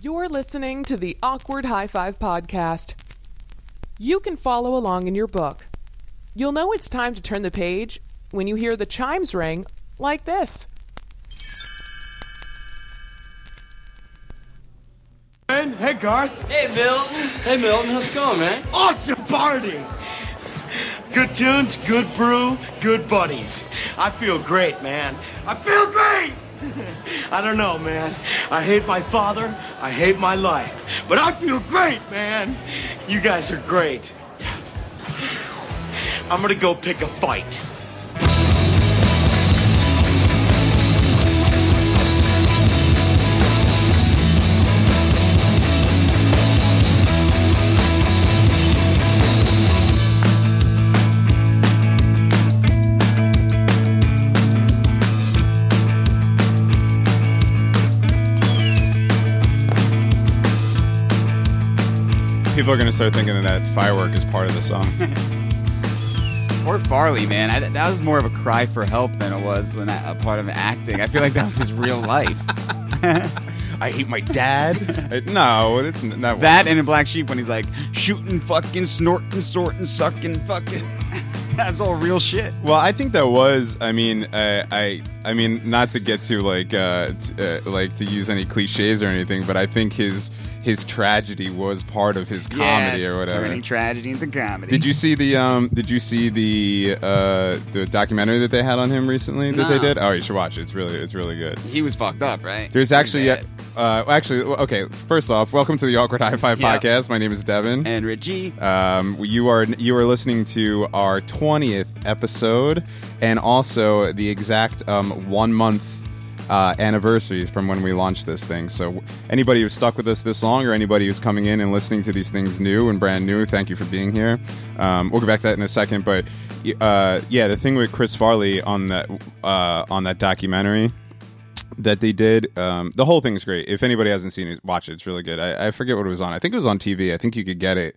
You're listening to the Awkward High Five podcast. You can follow along in your book. You'll know it's time to turn the page when you hear the chimes ring like this. Hey, Garth. Hey, Milton. Hey, Milton. How's it going, man? Awesome party. Good tunes, good brew, good buddies. I feel great, man. I feel great. I don't know, man. I hate my father. I hate my life. But I feel great, man. You guys are great. I'm gonna go pick a fight. People are going to start thinking that that firework is part of the song. Poor Farley, man. I, that was more of a cry for help than it was an, a part of acting. I feel like that was his real life. I hate my dad. No, it's not That and in Black Sheep when he's like shooting, fucking, snorting, sorting, sucking, fucking. That's all real shit. Well, I think that was. I mean, uh, I. I mean, not to get to like, uh, t- uh, like to use any cliches or anything, but I think his his tragedy was part of his comedy yeah, or whatever. Turning tragedy into comedy. Did you see the um? Did you see the uh the documentary that they had on him recently that they did? Oh, you should watch it. It's really it's really good. He was fucked up, right? There's actually bad. Uh actually okay. First off, welcome to the Awkward High Five Yeah. podcast. My name is Devin. And Richie. Um, you are you are listening to our twentieth episode, and also the exact um, one month uh, anniversary from when we launched this thing. So anybody who's stuck with us this long, or anybody who's coming in and listening to these things new and brand new, thank you for being here. Um, we'll get back to that in a second, but uh, yeah, the thing with Chris Farley on that uh, on that documentary that they did. Um, the whole thing's great. If anybody hasn't seen it, watch it. It's really good. I, I forget what it was on. I think it was on TV. I think you could get it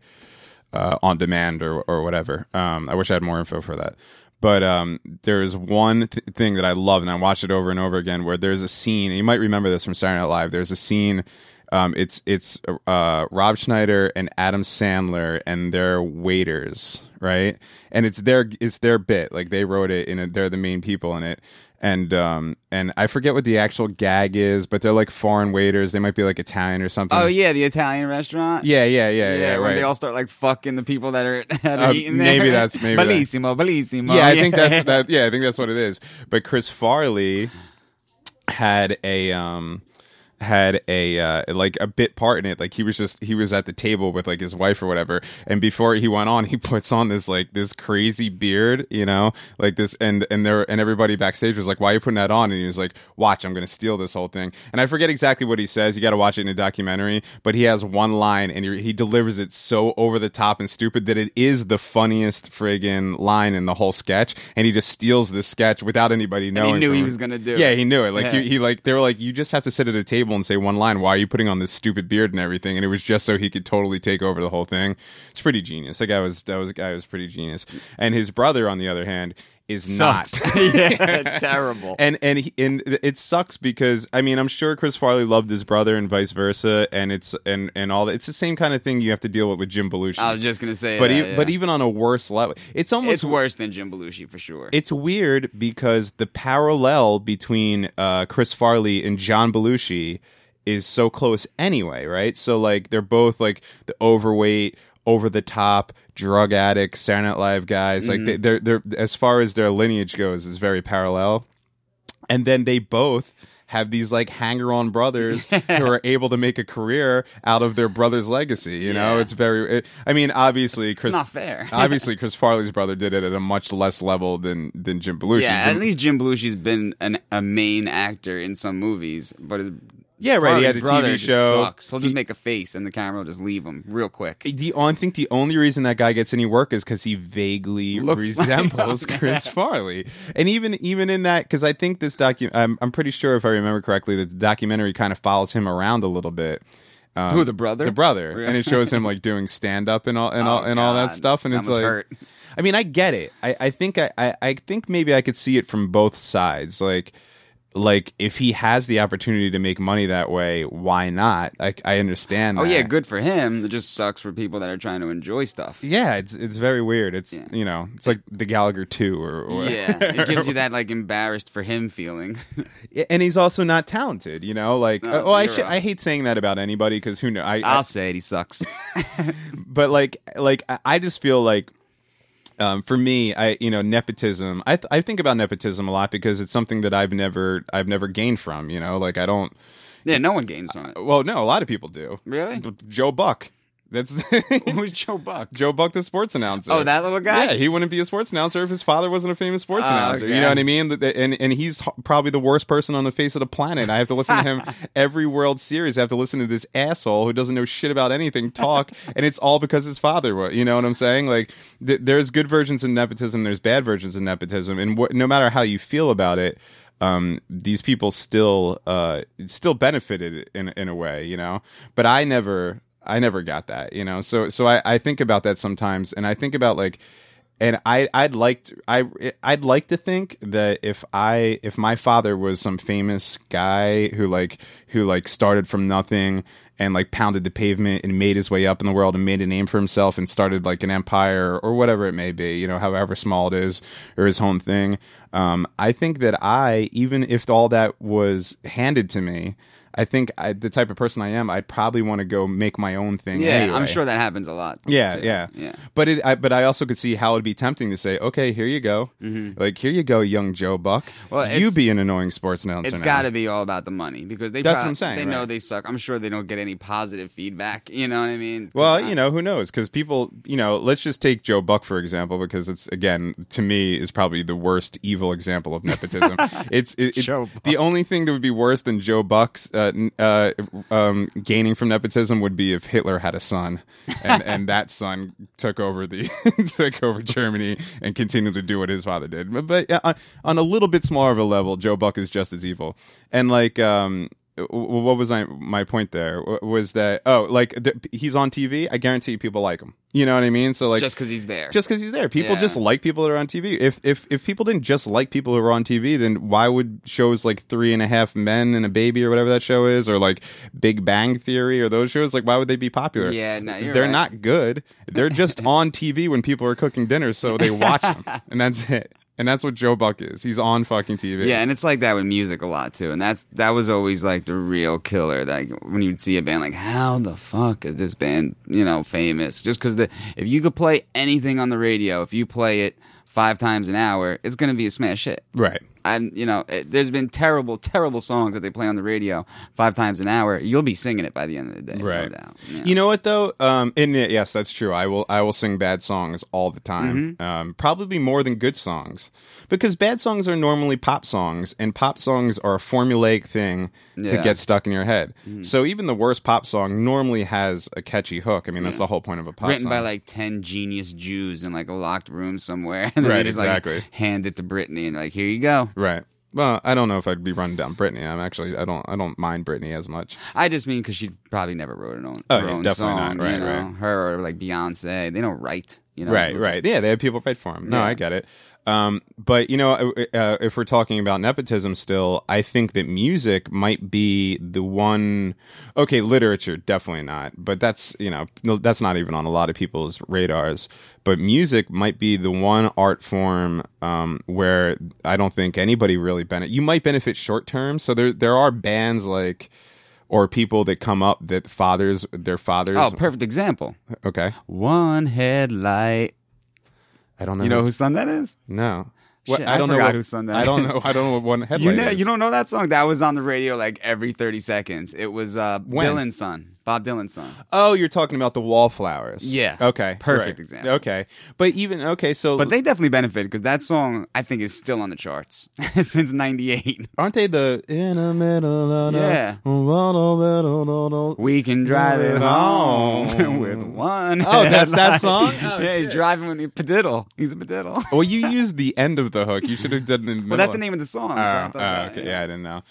uh, on demand or or whatever. Um, I wish I had more info for that. But um, there's one th- thing that I love, and I watched it over and over again. Where there's a scene, you might remember this from Saturday Night Live. There's a scene. Um, it's it's uh, Rob Schneider and Adam Sandler and their waiters, right? And it's their it's their bit. Like they wrote it, and they're the main people in it and um and I forget what the actual gag is, but they're like foreign waiters. They might be like Italian or something. Oh yeah, the Italian restaurant. yeah, yeah, yeah, yeah. where right. they all start like fucking the people that are, that are Uh, eating there. maybe that's- maybe that- bellissimo, bellissimo. yeah, I think that's that. Yeah, I think that's what it is. But Chris Farley had a um had a uh, like a bit part in it. Like he was just he was at the table with like his wife or whatever. And before he went on he puts on this like this crazy beard you know? Like this and and there and everybody backstage was like why are you putting that on? And he was like watch i'm gonna steal this whole thing. And i forget exactly what he says. You gotta watch it in a documentary. But he has one line and he, he delivers it so over the top and stupid that it is the funniest friggin line in the whole sketch. And he just steals this sketch without anybody knowing He knew he was gonna do it. yeah he knew it. Like Yeah. he, he like they were like you just have to sit at a table and say one line why are you putting on this stupid beard and everything? And it was just so he could totally take over the whole thing. It's pretty genius. That guy was that was guy was pretty genius. And his brother on the other hand is Sucks. not yeah, terrible. and and he, and it sucks because I mean I'm sure Chris Farley loved his brother and vice versa and it's and and all that it's the same kind of thing you have to deal with with Jim Belushi I was just gonna say, but that, e- yeah. but even on a worse level it's almost it's worse than Jim Belushi for sure. it's weird because the parallel between uh, Chris Farley and John Belushi is so close anyway, right? So like they're both like the overweight, over the top, drug addict, Saturday Live guys. Like mm-hmm. they, they're they're as far as their lineage goes is very parallel. And then they both have these like hanger on brothers who are able to make a career out of their brother's legacy. You know, Yeah. it's very. It, I mean, obviously, Chris. It's not fair. obviously, Chris Farley's brother did it at a much less level than than Jim Belushi. yeah, Jim- at least Jim Belushi's been an, a main actor in some movies, but his Yeah, right, he had brother TV show. Sucks. He'll just make a face, and the camera will just leave him real quick. the I think the only reason that guy gets any work is because he vaguely Looks resembles him. Chris Farley, and even even in that, because I think this docu, I'm I'm pretty sure if I remember correctly, that the documentary kind of follows him around a little bit. Um, Who, the brother? The brother, Really? and it shows him like doing stand up and all and all Oh, and all that stuff, and That it's like. hurt. I mean, I get it. I, I think I, I, I think maybe I could see it from both sides. Like like if he has the opportunity to make money that way, why not? Like I understand. Oh yeah, good for him. It just sucks for people that are trying to enjoy stuff. Yeah, it's it's very weird. It's Yeah. you know, it's like the Gallagher two or, or Yeah, it gives you that like embarrassed for him feeling. and he's also not talented. You know, like No, oh, I sh- I hate saying that about anybody because who knows? I, I I'll say it. He sucks. but like like I- I just feel like um, for me, I you know nepotism. I th- I think about nepotism a lot because it's something that I've never I've never gained from. You know, like I don't. yeah, no one gains on it. Well, no, a lot of people do. Really? Joe Buck. That's Who's Joe Buck? Joe Buck, the sports announcer. Oh, that little guy? Yeah, he wouldn't be a sports announcer if his father wasn't a famous sports Oh, announcer. You know what I mean? And and he's probably the worst person on the face of the planet. I have to listen to him every World Series. I have to listen to this asshole who doesn't know shit about anything talk, and it's all because his father was. You know what I'm saying? Like, th- there's good versions of nepotism. There's bad versions of nepotism, and wh- no matter how you feel about it. Um, these people still, uh, still benefited in in a way, you know. But I never, I never got that, you know. So so I, I think about that sometimes, and I think about like, and I I'd like to, I I'd like to think that if I if my father was some famous guy who like who like started from nothing and like pounded the pavement and made his way up in the world and made a name for himself and started like an empire or whatever it may be, you know, however small it is or his own thing. Um, I think that I, even if all that was handed to me, I think I, the type of person I am, I'd probably want to go make my own thing. Yeah, I'm sure that happens a lot. Yeah, too. yeah, yeah. But it, I, but I also could see how it'd be tempting to say, okay, here you go, like here you go, young Joe Buck. Mm-hmm. Well, you be an annoying sports announcer. It's got to be all about the money because they. That's what I'm saying, They know they suck. I'm sure they don't get any positive feedback. You know what I mean? Well, I- you know, who knows? Because people, you know, let's just take Joe Buck for example, because it's again to me is probably the worst evil example of nepotism. it's it, it- Joe the only thing that would be worse than Joe Buck's uh, uh, um, gaining from nepotism would be if Hitler had a son, and and that son took over the took over Germany and continued to do what his father did. But, but uh, on, on a little bit smaller of a level, Joe Buck is just as evil. And like, um, what was I, my point there? Was that oh, like th- he's on TV? I guarantee people like him. You know what I mean? So like, just because he's there. just because he's there. People Yeah. just like people that are on TV. If if if people didn't just like people who are on TV, then why would shows like Three and a Half Men and a Baby or whatever that show is, or like Big Bang Theory or those shows, like why would they be popular? Yeah, no, you're they're right. not good. They're just on TV when people are cooking dinner, so they watch them, and that's it. And that's what Joe Buck is. He's on fucking TV. Yeah, and it's like that with music a lot too, and that's that was always like the real killer. Like when you'd see a band, like how the fuck is this band, you know, famous? Just because the if you could play anything on the radio, if you play it five times an hour, it's gonna be a smash hit. Right. And you know, it, there's been terrible, terrible songs that they play on the radio five times an hour. You'll be singing it by the end of the day, right no doubt. Yeah. you know what though um and yes that's true i will i will sing bad songs all the time Mm-hmm. um probably more than good songs because bad songs are normally pop songs and pop songs are a formulaic thing to Yeah. Mm-hmm. get stuck in your head so even the worst pop song normally has a catchy hook i mean that's the whole point of a pop song. written song by like 10 genius Jews in like a locked room somewhere. And then Right, they just exactly. like hand it to Britney and like, here you go. Right well i don't know if i'd be running down britney i'm actually i don't i don't mind britney as much I just mean because she probably never wrote her own, Oh, her yeah, own definitely not. Right, you know? right. Her or like Beyonce, they don't write. You know, right, right. just- Yeah, they have people paid for them. No, Yeah. I get it. Um, but you know, uh, uh, if we're talking about nepotism, still, I think that music might be the one. Okay, literature definitely not, but that's you know that's not even on a lot of people's radars. But music might be the one art form um, where I don't think anybody really benefit. You might benefit short term. So there there are bands like. Or people that come up that fathers, their fathers. Oh, perfect example. Okay, One headlight. I don't know. You know who- whose son that is? No. What, Shit, I I don't know. What, whose son that I don't is. know. I don't know what one headlight You know, is. you don't know that song? That was on the radio like every 30 seconds. It was uh, When? Dylan's son, Bob Dylan song. Oh, you're talking about the wallflowers. Yeah. Okay. Perfect right. example. Okay. But even okay, so But they definitely benefited because that song, I think, is still on the charts since 98. aren't they the in the middle of Yeah. We can drive it home with one. Oh, that's that song? Oh, yeah, he's driving with a padiddle. He's a padiddle. Well, you used the end of the hook. You should have done the middle. Well, that's the name of the song. so I Oh, thought oh, that, okay. yeah. Yeah, I didn't know.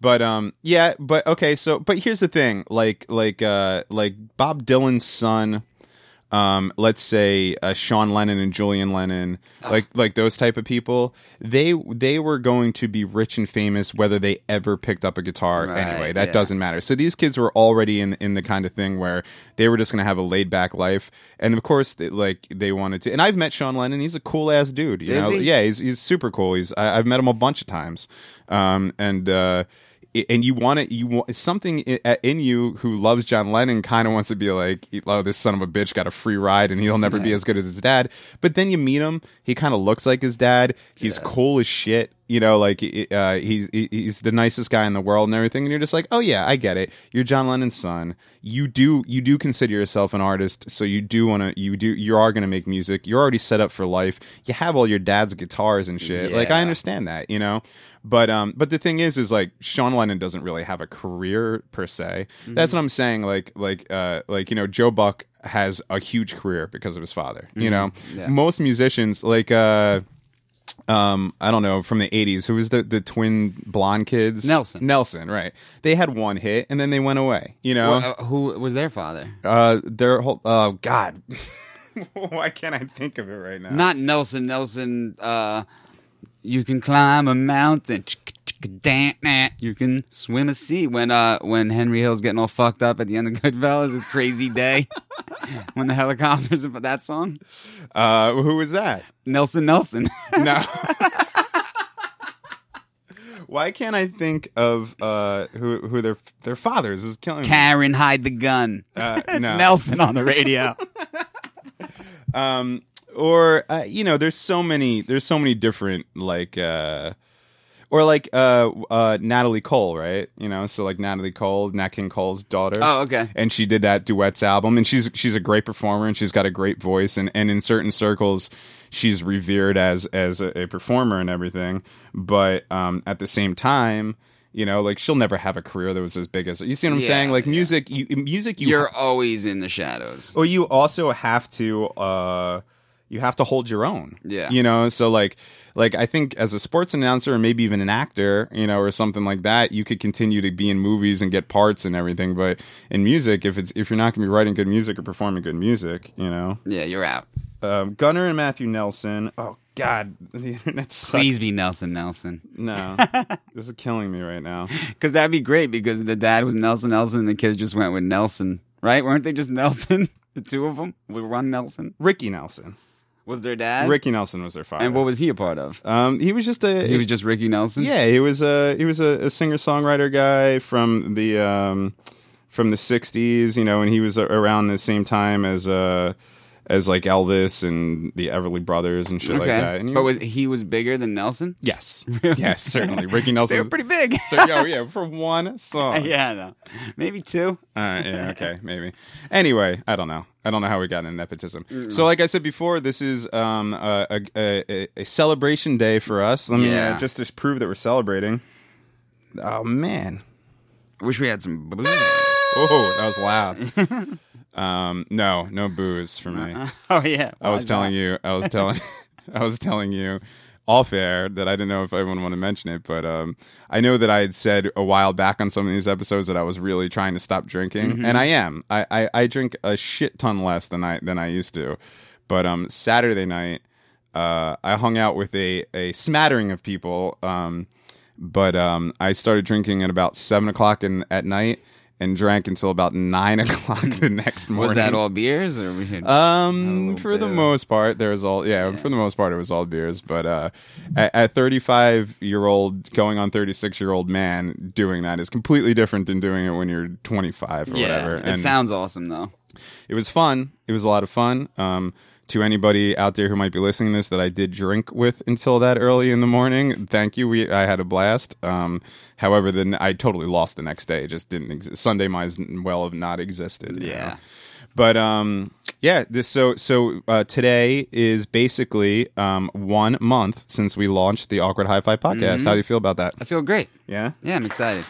But um, yeah, but okay. So, but here's the thing: like, like, uh, like Bob Dylan's son. um, let's say uh, Sean Lennon and Julian Lennon, like like those type of people, they they were going to be rich and famous whether they ever picked up a guitar Right, anyway. That yeah. doesn't matter. So these kids were already in in the kind of thing where they were just going to have a laid back life, and of course, they, like they wanted to. And I've met Sean Lennon; he's a cool ass dude. You Is know, he? yeah, he's he's super cool. He's I, I've met him a bunch of times, um, and. uh and you want to you want something in you who loves John Lennon kind of wants to be like oh this son of a bitch got a free ride and he'll never be as good as his dad. But then you meet him he kind of looks like his dad he's cool as shit you know like uh, he's he's the nicest guy in the world and everything. And you're just like oh yeah I get it. You're John Lennon's son. You do you do consider yourself an artist. So you do want to you do you are going to make music. You're already set up for life. You have all your dad's guitars and shit. Like I understand that you know? But um but the thing is is like Sean Lennon doesn't really have a career per se. That's what I'm saying. Like like uh like you know Joe Buck has a huge career because of his father you know? Yeah. most musicians like uh um I don't know from the 80s who was the the twin blonde kids Nelson. Nelson right they had one hit and then they went away you know Well, uh, who was their father? uh their whole oh god why can't I think of it right now Not Nelson. Nelson. Uh, you can climb a mountain. You can swim a sea. When uh when Henry Hill's getting all fucked up at the end of Goodfellas, his crazy day. when the helicopters about that song. uh who was that Nelson Nelson. No. Why can't I think of uh, who who their their fathers is killing me? Karen, hide the gun. Uh, it's no. Nelson on the radio. Um, or uh, you know, there's so many there's so many different like uh, or like uh, uh, Natalie Cole, right? You know, so like Natalie Cole, Nat King Cole's daughter. Oh, okay. And she did that duets album, and she's she's a great performer, and she's got a great voice, and and in certain circles, she's revered as as a, a performer and everything. But um, at the same time. You know, like she'll never have a career that was as big as you see what I'm Yeah, saying. Like yeah. music, you music, you You're always in the shadows. well, you also have to uh you have to hold your own. Yeah. You know, so like like I think as a sports announcer or maybe even an actor, you know, or something like that, you could continue to be in movies and get parts and everything, but in music if it's if you're not going to be writing good music or performing good music, you know. Yeah, you're out. Um Gunnar and Matthew Nelson. Oh god, the internet sucks. Please be Nelson Nelson. No. this is killing me right now. Because that'd be great because the dad was Nelson Nelson and the kids just went with Nelson, right? Weren't they just Nelson? The two of them were one Nelson. Ricky Nelson. Was their dad? Ricky Nelson was their father. And what was he a part of? um he was just a He was just Ricky Nelson. Yeah, he was a he was a, a singer songwriter guy from the um, from the '60s, you know, and he was around the same time as uh as like Elvis and the Everly Brothers and shit Okay. like that. And but was he was bigger than Nelson? yes, yes, certainly. Ricky Nelson. They were pretty big. So, oh yeah, for one song. yeah, no. Maybe two. All right, yeah, okay, maybe. Anyway, I don't know. I don't know how we got into nepotism. So, like I said before, this is um, a, a, a, a celebration day for us. Let me Yeah. uh, just to prove that we're celebrating. Oh man, Wish we had some booze. Oh, that was loud. Um, no, no booze for me. oh yeah. I was telling you, I was telling, I was telling you off air that I didn't know if everyone wanted to mention it, but um, I know that I had said a while back on some of these episodes that I was really trying to stop drinking, and I am. I, I, I drink a shit ton less than I than I used to, but um, Saturday night. Uh, I hung out with a, a smattering of people, um, but um, I started drinking at about seven o'clock in, at night and drank until about nine o'clock the next morning. Was that all beers or we had Um, for the of- most part, there was all yeah, For the most part, it was all beers. But uh, at, at thirty-five year old going on thirty-six year old man doing that is completely different than doing it when you're twenty-five or yeah, whatever. It sounds awesome though. it was fun. It was a lot of fun. Um, to anybody out there who might be listening to this that I did drink with until that early in the morning, thank you. We I had a blast. Um, however, then I totally lost the next day. It just didn't exist. Sunday might as well have not existed. you Yeah. know? But um, yeah. This so so uh, today is basically um, one month since we launched the Awkward High Five podcast. How do you feel about that? I feel great. Yeah. Yeah, I'm excited.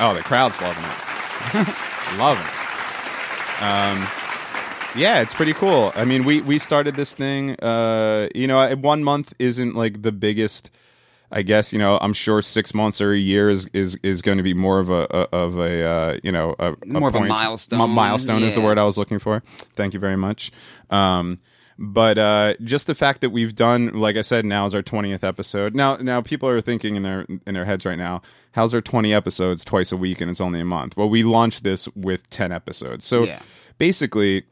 Oh, the crowd's loving it. loving it. Um, yeah, it's pretty cool. I mean, we we started this thing. Uh, you know, one month isn't like the biggest. I guess you know I'm sure six months or a year is is, is going to be more of a, a of a uh, you know a, More of a milestone. Mi- milestone is the word I was looking for. Thank you very much. Um, but uh, just the fact that we've done, like I said, now is our twentieth episode. Now, now people are thinking in their in their heads right now, how's there twenty episodes twice a week and it's only a month? Well, we launched this with ten episodes, so Yeah. basically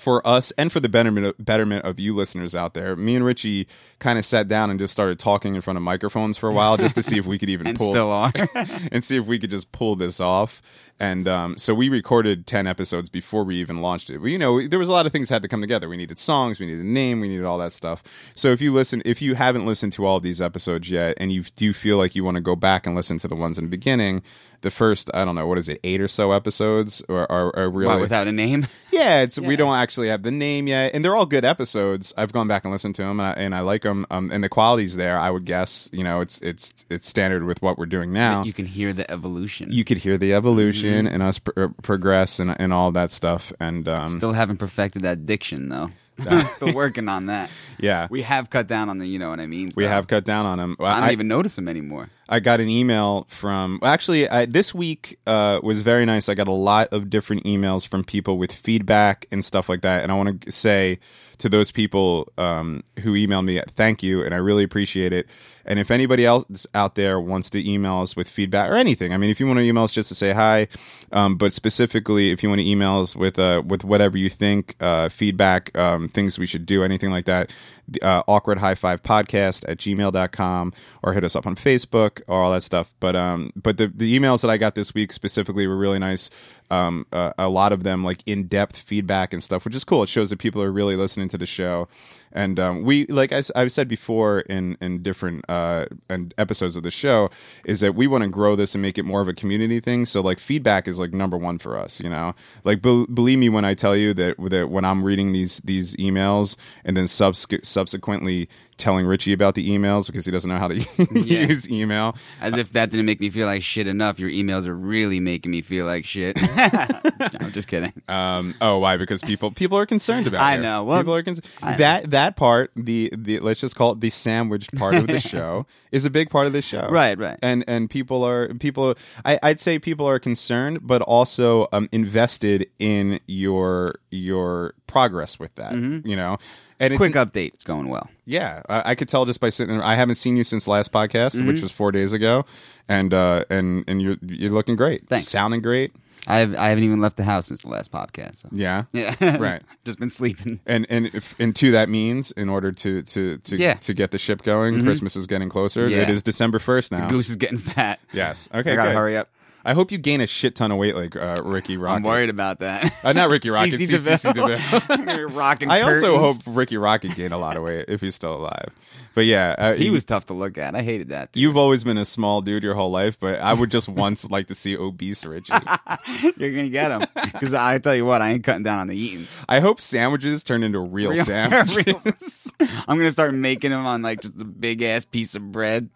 for us and for the betterment of, betterment of you listeners out there, me and Richie kind of sat down and just started talking in front of microphones for a while just to see if we could even And pull still are. and see if we could just pull this off. And um, so we recorded ten episodes before we even launched it. Well, you know, there was a lot of things that had to come together. We needed songs, we needed a name, we needed all that stuff. So if you listen, if you haven't listened to all of these episodes yet, and you do feel like you want to go back and listen to the ones in the beginning, the first I don't know what is it, eight or so episodes, are, are, are really What, without a name? Yeah, it's we don't actually have the name yet, and they're all good episodes. I've gone back and listened to them, and I, and I like them. Um, and the quality's there. I would guess, you know, it's it's it's standard with what we're doing now. You can hear the evolution. You could hear the evolution Mm-hmm. and us pr- uh, progress and and all that stuff. And um, Still haven't perfected that diction though. Still working on that. yeah, We have cut down on the, you know what I mean. we have cut down on them. I don't even notice them anymore. I got an email from well, actually I, this week uh, was very nice. I got a lot of different emails from people with feedback and stuff like that, and I want to say to those people um, who emailed me, thank you, and I really appreciate it. And if anybody else out there wants to email us with feedback or anything, I mean, if you want to email us just to say hi, um, but specifically if you want to email us with uh, with whatever you think, uh, feedback, um, things we should do, anything like that, uh, awkward high five podcast at gmail.com or hit us up on Facebook or all that stuff. But um, but the, the emails that I got this week specifically were really nice. Um, uh, a lot of them like in depth feedback and stuff, which is cool. It shows that people are really listening to the show. And um, we, like I, have said before in in different uh, and episodes of the show, is that we want to grow this and make it more of a community thing. So like feedback is like number one for us. You know, like be- believe me when I tell you that that when I'm reading these these emails and then subs- subsequently telling Richie about the emails because he doesn't know how to Yeah. use email. As if that didn't make me feel like shit enough. Your emails are really making me feel like shit. no, I'm just kidding. Um, oh, why? Because people people are concerned about. I know. Well, people are concerned. I know. That that part, the the let's just call it the sandwiched part of the show, is a big part of the show. Right, right. And and people are people. I, I'd say people are concerned, but also um, invested in your your progress with that. You know, and it's Quick update. It's going well. yeah, I, I could tell just by sitting. I haven't seen you since last podcast, Mm-hmm. which was four days ago, and uh, and and you're you're looking great. Thanks. sounding great. I have, I haven't even left the house since the last podcast. So. Yeah, Yeah. Right. just been sleeping. and and if, and two that means in order to to to Yeah. Mm-hmm. to get the ship going, Christmas is getting closer. Yeah. It is December first now. Goose is getting fat. Yes. Okay. I gotta good. hurry up. I hope you gain a shit ton of weight like uh, Rikki Rockett. I'm worried about that. Uh, not Ricky Rocket. CC CC DeVille. DeVille. Rocking I also hope Rikki Rockett gained a lot of weight if he's still alive. But yeah, uh, he was tough to look at. I hated that. dude. You've always been a small dude your whole life, but I would just once like to see obese Richie. You're gonna get him because I tell you what, I ain't cutting down on the eating. I hope sandwiches turn into real, Real- sandwiches. I'm gonna start making them on like just a big ass piece of bread.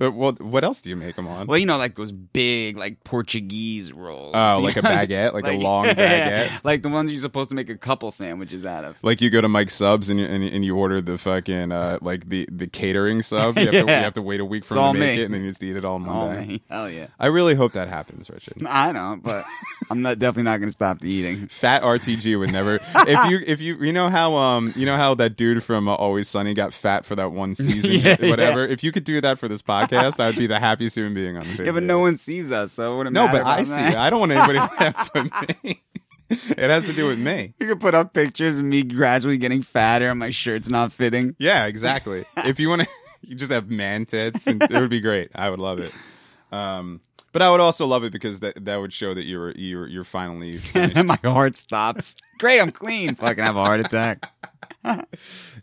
Uh, well, what else do you make them on? Well, you know, like those big like Portuguese rolls. Oh, like a baguette, like, a long baguette. like the ones you're supposed to make a couple sandwiches out of. Like you go to Mike's Subs and you, and, and you order the fucking uh, like the, the catering sub. You have, to, you have to wait a week for It's them all to make me. it, and then you just eat it all Oh Monday. man, hell yeah! I really hope that happens, Richard. I don't, but I'm not definitely not gonna stop the eating. Fat RTG would never. if you if you you know how um you know how that dude from uh, Always Sunny got fat for that one season, Yeah, whatever. If you could do that for this podcast, I would be the happiest human being on the face. Yeah, but no one sees us, so it wouldn't No, matter but I see. that. I don't want anybody to laugh but me. It has to do with me. You could put up pictures of me gradually getting fatter and my shirt's not fitting. Yeah, exactly. if you want to, you just have man tits, and it would be great. I would love it. Um, but I would also love it because that that would show that you're you're you're finally And my heart stops. Great, I'm clean. Fucking have a heart attack.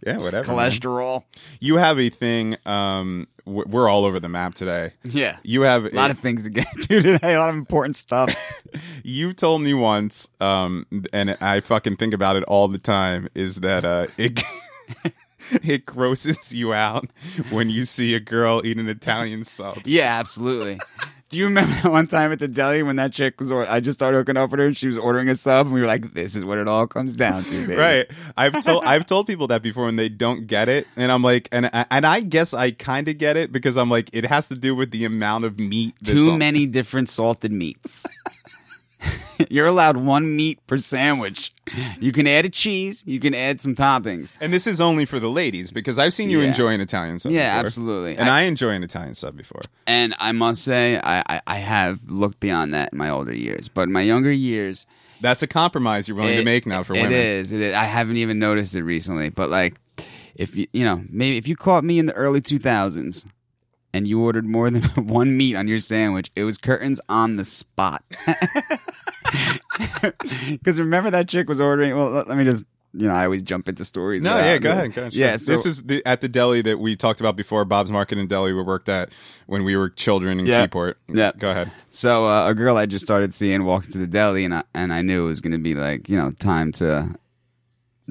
Yeah, whatever. man. Cholesterol. You have a thing. Um, we're all over the map today. Yeah. You have A lot of things to get to today. A lot of important stuff. you told me once, um, and I fucking think about it all the time. Is that uh, it? it grosses you out when you see a girl eat an Italian sub. Yeah, absolutely. Do you remember that one time at the deli when that chick was? Or- I just started hooking up with her and she was ordering a sub, and we were like, "This is what it all comes down to, baby." Right. I've told I've told people that before and they don't get it, and I'm like, and and I guess I kind of get it because I'm like, it has to do with the amount of meat. Too on- many different salted meats. You're allowed one meat per sandwich. You can add a cheese. You can add some toppings. And this is only for the ladies because I've seen you Yeah. enjoy an Italian sub. Yeah, before. absolutely. And I- I, enjoy an Italian sub before. And I must say, I, I, I have looked beyond that in my older years. But in my younger years, That's a compromise you're willing to make now for It women. is. It is. I haven't even noticed it recently, but like, if you you know maybe if you caught me in the early two thousands and you ordered more than one meat on your sandwich, it was curtains on the spot. Because remember that chick was ordering. Well, let, let me just. You know, I always jump into stories. No, yeah, go ahead. Go ahead Yeah, so, this is the, at the deli that we talked about before, Bob's Market and Deli we worked at when we were children in Yeah. Keyport. Yeah. Go ahead. So uh, a girl I just started seeing walks to the deli, and I, and I knew it was going to be like you know time to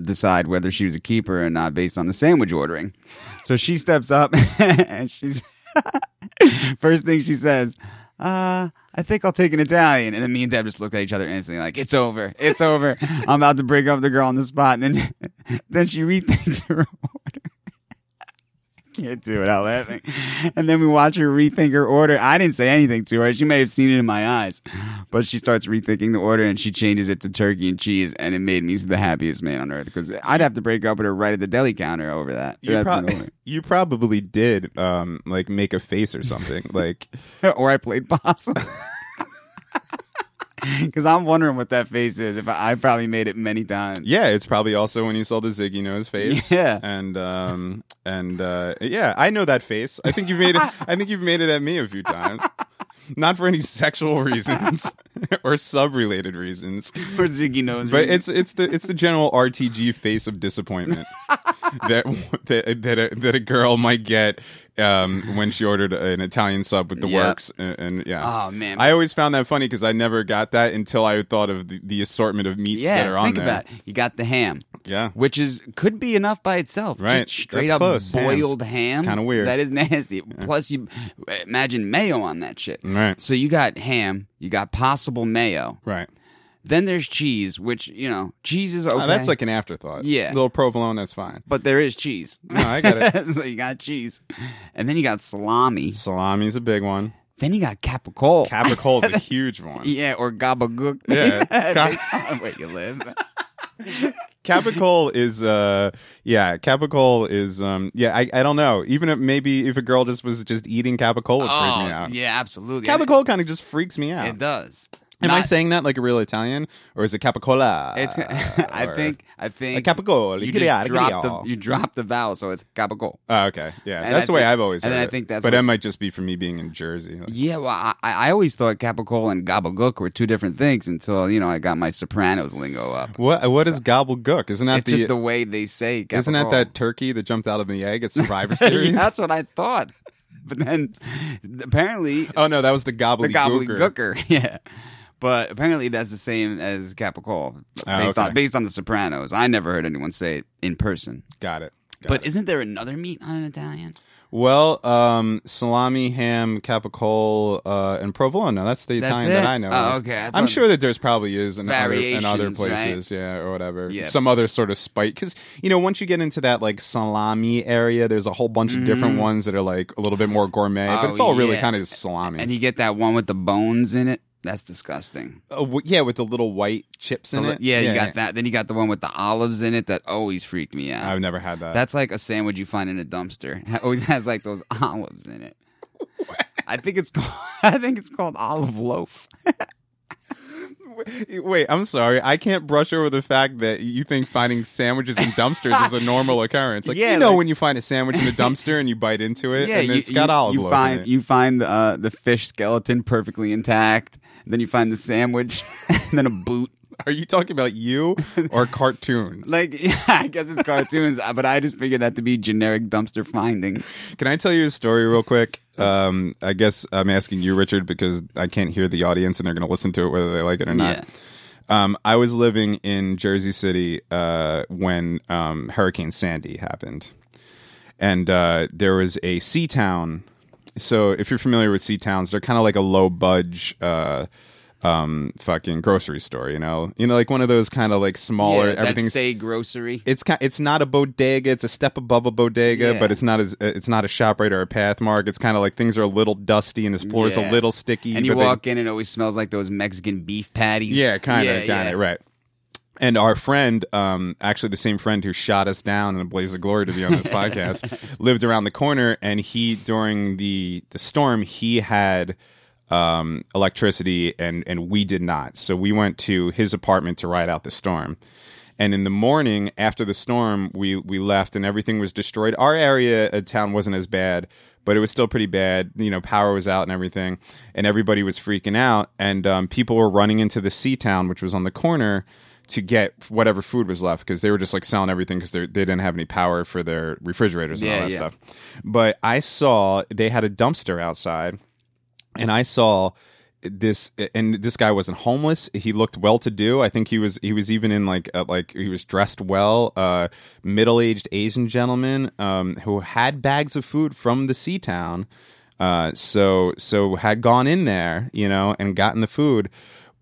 decide whether she was a keeper or not based on the sandwich ordering. So she steps up and she's first thing she says, uh, "I think I'll take an Italian." And then me and Deb just looked at each other instantly, like it's over, it's over. I'm about to break up the girl on the spot, and then then she rethinks her. Can't do it out laughing. And then we watch her rethink her order. I didn't say anything to her. She may have seen it in my eyes. But she starts rethinking the order and she changes it to turkey and cheese. And it made me the happiest man on earth because I'd have to break up with her right at the deli counter over that. You, prob- you probably did um, like make a face or something. like or I played possum. Because I'm wondering what that face is. If I, I probably made it many times. Yeah, it's probably also when you saw the Ziggy nose face. Yeah. and um, and uh, yeah, I know that face. I think you've made it. I think you've made it at me a few times. Not for any sexual reasons or sub-related reasons, Or Ziggy knows. but it's it's the it's the general RTG face of disappointment that that that a, that a girl might get um, when she ordered an Italian sub with the Yeah. works, and, and yeah. Oh, man. I always found that funny because I never got that until I thought of the, the assortment of meats yeah. that are on think there. about it. You got the ham. Yeah. which is could be enough by itself. Right. Just straight That's up close. boiled Hams. ham. Kinda weird. That is nasty. Plus, you imagine mayo on that shit. Right. So you got ham, you got possible mayo. Right. Then there's cheese, which you know cheese is okay. Oh, that's like an afterthought. Yeah. little provolone, that's fine. but there is cheese. No, I got it. so you got cheese, and then you got salami. Salami's a big one. Then you got capicola. is a huge one. yeah, or gabagook. Yeah. Where you live. Capicole is uh yeah, Capicole is um yeah, I, I don't know. Even if maybe if a girl just was just eating Capicole would freak me out. Oh, yeah, absolutely. Capicole kind of just freaks me out. It does. Am I saying that like a real Italian or is it Capicola? It's. I think. I think. Like Capicole, You just drop the. You drop the vowel, so it's capicola. Oh, okay. Yeah. And that's I the way think- I've always and heard then I it. think that's But what- that might just be for me being in Jersey. Like, Yeah, well, I, I always thought capicola and gabagook were two different things until you know I got my Sopranos lingo up. What what is gobblegook? Isn't that It's the, just the way they say. Capicola. isn't that that turkey that jumped out of the egg at Survivor Series? Yeah, that's what I thought. But then apparently Oh no, that was the the gobbledygooker. gobbledygooker. Yeah. But apparently that's the same as Capicola based Oh, okay. on based on the Sopranos. I never heard anyone say it in person. Got it. Got but it. isn't there another meat on an Italian? well, um, salami, ham, capicole, uh, and provolone. Now that's the That's Italian it? that I know. Oh, of. okay. I I'm thought- sure that there's probably is in other, in other Variations, right? places, yeah, or whatever. Yeah. Some other sort of spike, because you know, once you get into that like salami area, there's a whole bunch of different ones that are like a little bit more gourmet, but. Oh, it's all really yeah. kind of just salami. And you get that one with the bones in it. That's disgusting. Uh, w- yeah, with the little white chips in it. Yeah, you got that. Then you got the one with the olives in it that always freaked me out. I've never had that. That's like a sandwich you find in a dumpster. It always has like those olives in it. I think it's called. I think it's called olive loaf. Wait, I'm sorry. I can't brush over the fact that you think finding sandwiches in dumpsters is a normal occurrence. Like Yeah, you know like- when you find a sandwich in a dumpster and you bite into it, and it's got olive you find in it. you find uh, the fish skeleton perfectly intact. Then you find the sandwich, and then a boot. Are you talking about you or cartoons? Like, yeah, I guess it's cartoons, uh, but I just figured that to be generic dumpster findings. Can I tell you a story real quick? Um, I guess I'm asking you, Richard, because I can't hear the audience and they're going to listen to it whether they like it or not. Yeah. Um, I was living in Jersey City uh, when um, Hurricane Sandy happened, and uh, there was a C-Town so if you're familiar with C-Towns, they're kind of like a low budge. Uh, um, fucking grocery store, you know, you know, like one of those kind of like smaller. yeah, that everything's say grocery. it's kind it's not a bodega it's a step above a bodega Yeah. but it's not as it's not a shoprite or a pathmark it's kind of like things are a little dusty and the floor is a little sticky and you but they- walk in, and it always smells like those Mexican beef patties. yeah kind of kind of right and our friend um actually the same friend who shot us down in a blaze of glory to be on this podcast lived around the corner. And he during the the storm he had um electricity and and we did not. So we went to his apartment to ride out the storm. And in the morning after the storm we we left and everything was destroyed. Our area of town wasn't as bad but it was still pretty bad. You know power was out and everything and everybody was freaking out. And um, people were running into the C-Town which was on the corner to get whatever food was left because they were just like selling everything because they didn't have any power for their refrigerators and all that yeah. stuff. But i saw they had a dumpster outside and I saw this and this guy wasn't homeless. He looked well to do. I think he was he was even in like uh, like he was dressed well. Uh middle-aged asian gentleman um who had bags of food from the C-Town uh so so had gone in there you know and gotten the food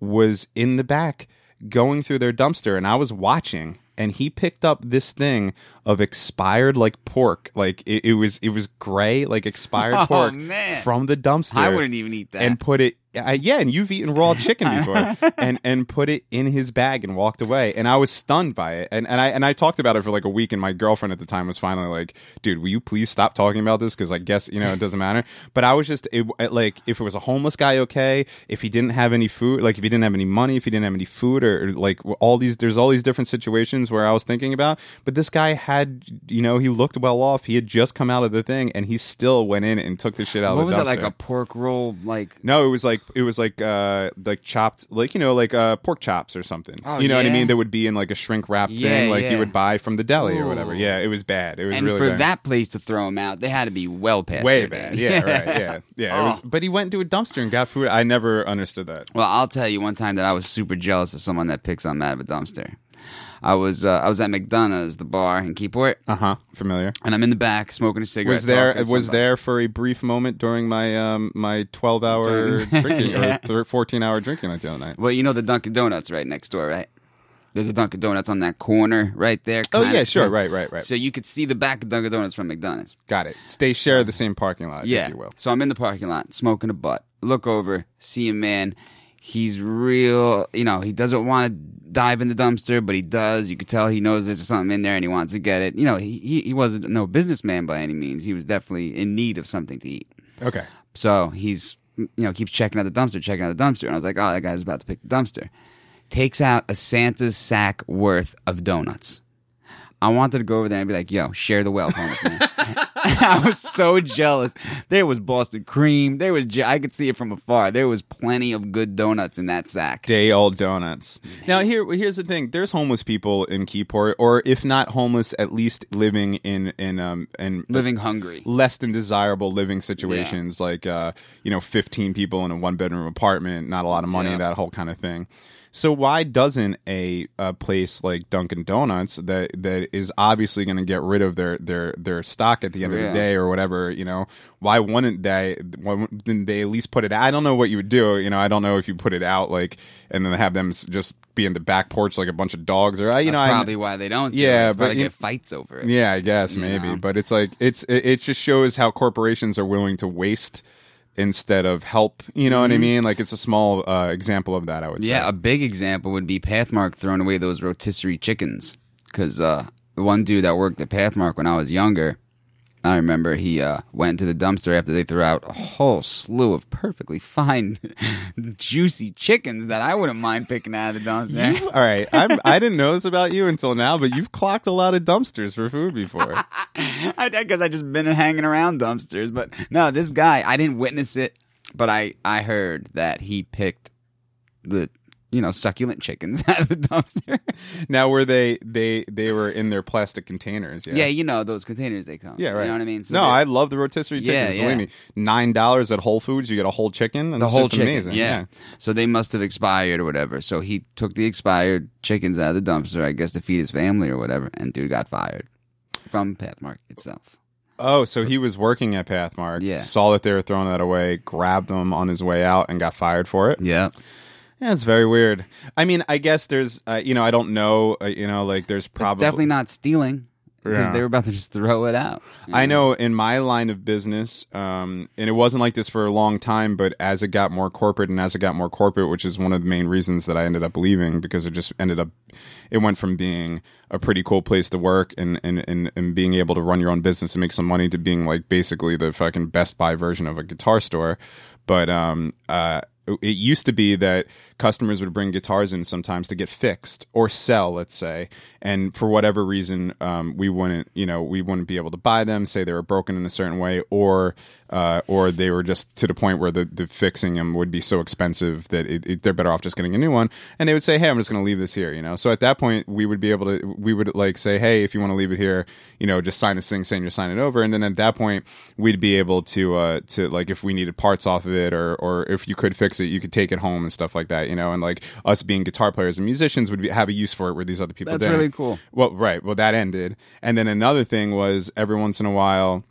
was in the back going through their dumpster and i was watching and he picked up this thing of expired like pork like it, it was it was gray like expired Oh, pork man. from the dumpster I wouldn't even eat that. and put it uh, yeah and you've eaten raw chicken before. and and put it in his bag and walked away. And i was stunned by it. And and i and i talked about it for like a week and my girlfriend at the time was finally like dude will you please stop talking about this? Because i guess you know it doesn't matter. But i was just it, like if it was a homeless guy okay. If he didn't have any food like if he didn't have any money if he didn't have any food or, or, like all these there's all these different situations where i was thinking about. But this guy had you know he looked well off. He had just come out of the thing and he still went in and took the shit out what of was the it like a pork roll? Like No, it was like it was like uh like chopped like you know like uh pork chops or something. Oh, you know what I mean? That would be in like a shrink wrap Yeah, thing like you would buy from the deli or whatever. Yeah, it was bad. It was and really for bad. that place to throw him out, they had to be well past way bad. Yeah, right. Yeah. Yeah. It was, Oh. but he went into a dumpster and got food. I never understood that. Well, I'll tell you one time that I was super jealous of someone that picks on out of a dumpster. I was uh, I was at McDonough's, the bar in Keyport, Uh-huh. Familiar. and I'm in the back smoking a cigarette. Was there talking to was somebody. there for a brief moment during my um my 12-hour During- drinking Yeah. or 14-hour drinking night the other night? Well, you know the Dunkin' Donuts right next door, right? There's a Dunkin' Donuts on that corner right there. Oh kinda- yeah, sure. Right, right, right. So you could see the back of Dunkin' Donuts from McDonald's. Got it. They share the same parking lot, yeah. if you will. So I'm in the parking lot smoking a butt. Look over, see a man. He's real, you know, he doesn't want to dive in the dumpster, but he does. You could tell he knows there's something in there and he wants to get it. You know, he, he, he wasn't no businessman by any means. He was definitely in need of something to eat. Okay. So he's, you know, keeps checking out the dumpster, checking out the dumpster. And I was like, oh, that guy's about to pick the dumpster. Takes out a Santa's sack worth of donuts. I wanted to go over there and be like, yo, share the wealth, homeless man. I was so jealous. There was Boston cream. There was, I could see it from afar. There was plenty of good donuts in that sack. day old donuts. Now here here's the thing. There's homeless people in Keyport, or if not homeless, at least living in in um in Living hungry. less than desirable living situations, like uh you know 15 people in a one bedroom apartment, not a lot of money, Yeah. that whole kind of thing. So why doesn't a, a place like Dunkin' Donuts that that is obviously going to get rid of their their their stock at the end of the day or whatever, you know, why wouldn't they why wouldn't they at least put it Out? I don't know what you would do, you know, I don't know if you put it out like and then have them just be in the back porch like a bunch of dogs or you That's know I- probably why they don't. do Yeah, it. But you- get fights over it. yeah, I guess maybe, know? but it's like it's it, it just shows how corporations are willing to waste instead of help. You know what I mean? Like it's a small uh, example of that. I would Mm-hmm. Yeah, say. a big example would be Pathmark throwing away those rotisserie chickens. Because uh, the one dude that worked at Pathmark when I was younger, I remember he uh, went to the dumpster after they threw out a whole slew of perfectly fine, juicy chickens that I wouldn't mind picking out of the dumpster. You- all right, I'm, I didn't know this about you until now, but you've clocked a lot of dumpsters for food before. I guess I just been hanging around dumpsters, but no, this guy I didn't witness it, but I I heard that he picked the you know succulent chickens out of the dumpster. now, were they they they were in their plastic containers? Yeah. yeah, you know those containers they come. Yeah, right. You know what I mean? So no, I love the rotisserie chickens. Yeah, Believe me, nine dollars at Whole Foods, you get a whole chicken. And the whole chicken. amazing. Yeah. So they must have expired or whatever. So he took the expired chickens out of the dumpster, I guess, to feed his family or whatever, and dude got fired from Pathmark itself. Oh, so he was working at Pathmark. Yeah. Saw that they were throwing that away, grabbed them on his way out, and got fired for it. Yeah. Yeah, it's very weird. I mean, I guess there's, uh, you know, I don't know, uh, you know, like there's It's probably definitely not stealing because Yeah. they were about to just throw it out. I know in my line of business, um, and it wasn't like this for a long time, but as it got more corporate and as it got more corporate, which is one of the main reasons that I ended up leaving because it just ended up, it went from being a pretty cool place to work and, and, and, and being able to run your own business and make some money to being like basically the fucking Best Buy version of a guitar store. But, um, uh, it used to be that customers would bring guitars in sometimes to get fixed or sell, let's say, and for whatever reason, um, we wouldn't, you know, we wouldn't be able to buy them. Say they were broken in a certain way, or uh, or they were just to the point where the, the fixing them would be so expensive that it, it, they're better off just getting a new one. And they would say, "Hey, I'm just going to leave this here," you know. So at that point, we would be able to, we would like say, "Hey, if you want to leave it here, you know, just sign this thing saying you're signing over," and then at that point, we'd be able to uh, to like if we needed parts off of it, or or if you could fix it, you could take it home and stuff like that, you know. And like us being guitar players and musicians would be, have a use for it where these other people That's didn't. really cool. Well, right. Well, that ended, and then another thing was every once in a while,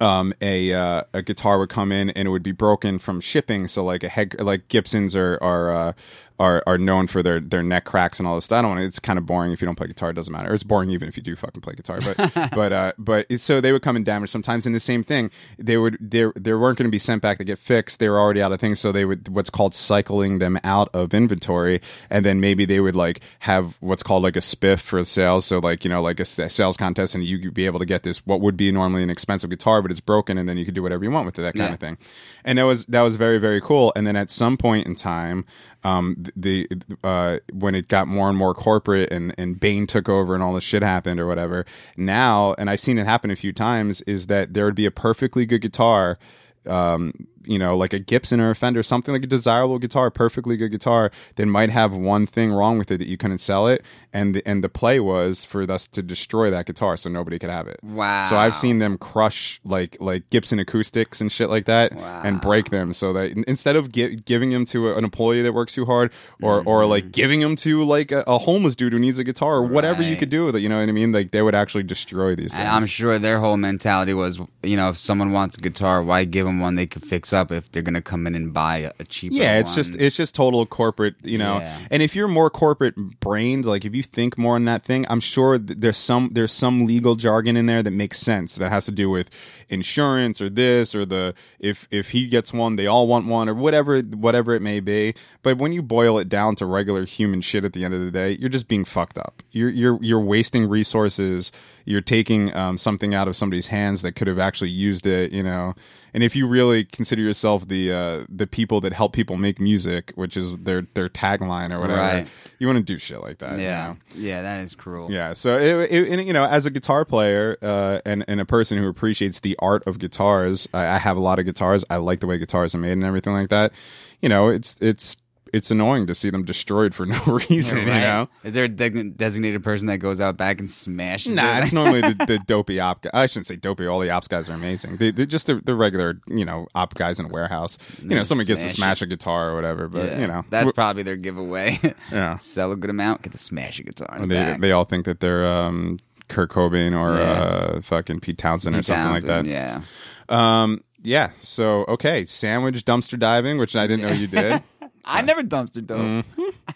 um, a uh, a guitar would come in and it would be broken from shipping. So like a head, like Gibsons are are uh, are are known for their their neck cracks and all this stuff. I don't want. It's kind of boring if you don't play guitar. It doesn't matter. It's boring even if you do fucking play guitar. But but uh, but so they would come and damage sometimes. And the same thing, they would they they weren't going to be sent back to get fixed. They were already out of things. So they would what's called cycling them out of inventory, and then maybe they would like have what's called like a spiff for sales. So like you know like a sales contest, and you could be able to get this what would be normally an expensive guitar, but it's broken, and then you could do whatever you want with it. That kind Yeah. of thing. And that was that was very very cool. And then at some point in time, um, the uh, when it got more and more corporate and and Bain took over and all this shit happened or whatever. Now, and I've seen it happen a few times, is that there would be a perfectly good guitar. Um, you know, like a Gibson or a Fender, something like a desirable guitar, perfectly good guitar, that might have one thing wrong with it that you couldn't sell it, and the, and the play was for us to destroy that guitar so nobody could have it. Wow. So I've seen them crush like like Gibson acoustics and shit like that, and break them so that instead of gi- giving them to an employee that works too hard, or or Mm-hmm. like giving them to like a, a homeless dude who needs a guitar, or whatever you could do with it, you know what I mean? Like they would actually destroy these things. And I'm sure their whole mentality was, you know, if someone wants a guitar, why give them one they could fix up if they're gonna come in and buy a, a cheaper yeah, it's one? just it's just total corporate, you know. Yeah. And if you're more corporate brained, like if you think more on that thing, I'm sure there's some there's some legal jargon in there that makes sense that has to do with insurance or this or the if if he gets one, they all want one or whatever whatever it may be. But when you boil it down to regular human shit at the end of the day, you're just being fucked up. You're you're you're wasting resources. You're taking um, something out of somebody's hands that could have actually used it, you know. And if you really consider yourself the uh, the people that help people make music, which is their their tagline or whatever, Right. you want to do shit like that. you yeah, know? yeah, that is cruel. Yeah, so it, it, and, you know, as a guitar player uh, and and a person who appreciates the art of guitars, I, I have a lot of guitars. I like the way guitars are made and everything like that. You know, it's it's it's annoying to see them destroyed for no reason. You know, Is there a de- designated person that goes out back and smashes Nah, it? it's normally the, the dopey op. Guy. I shouldn't say dopey. All the ops guys are amazing. They, they're just the, the regular, you know, op guys in a warehouse. You know, someone gets to smash smash a guitar or whatever, but Yeah, you know, that's probably their giveaway. Yeah. sell a good amount, get to smash a guitar. In the they they all think that they're um, Kurt Cobain or Yeah. uh, fucking Pete Townshend or Pete something like that. Yeah, Um, yeah. So okay, sandwich dumpster diving, which I didn't know you did. I never dumpster dove.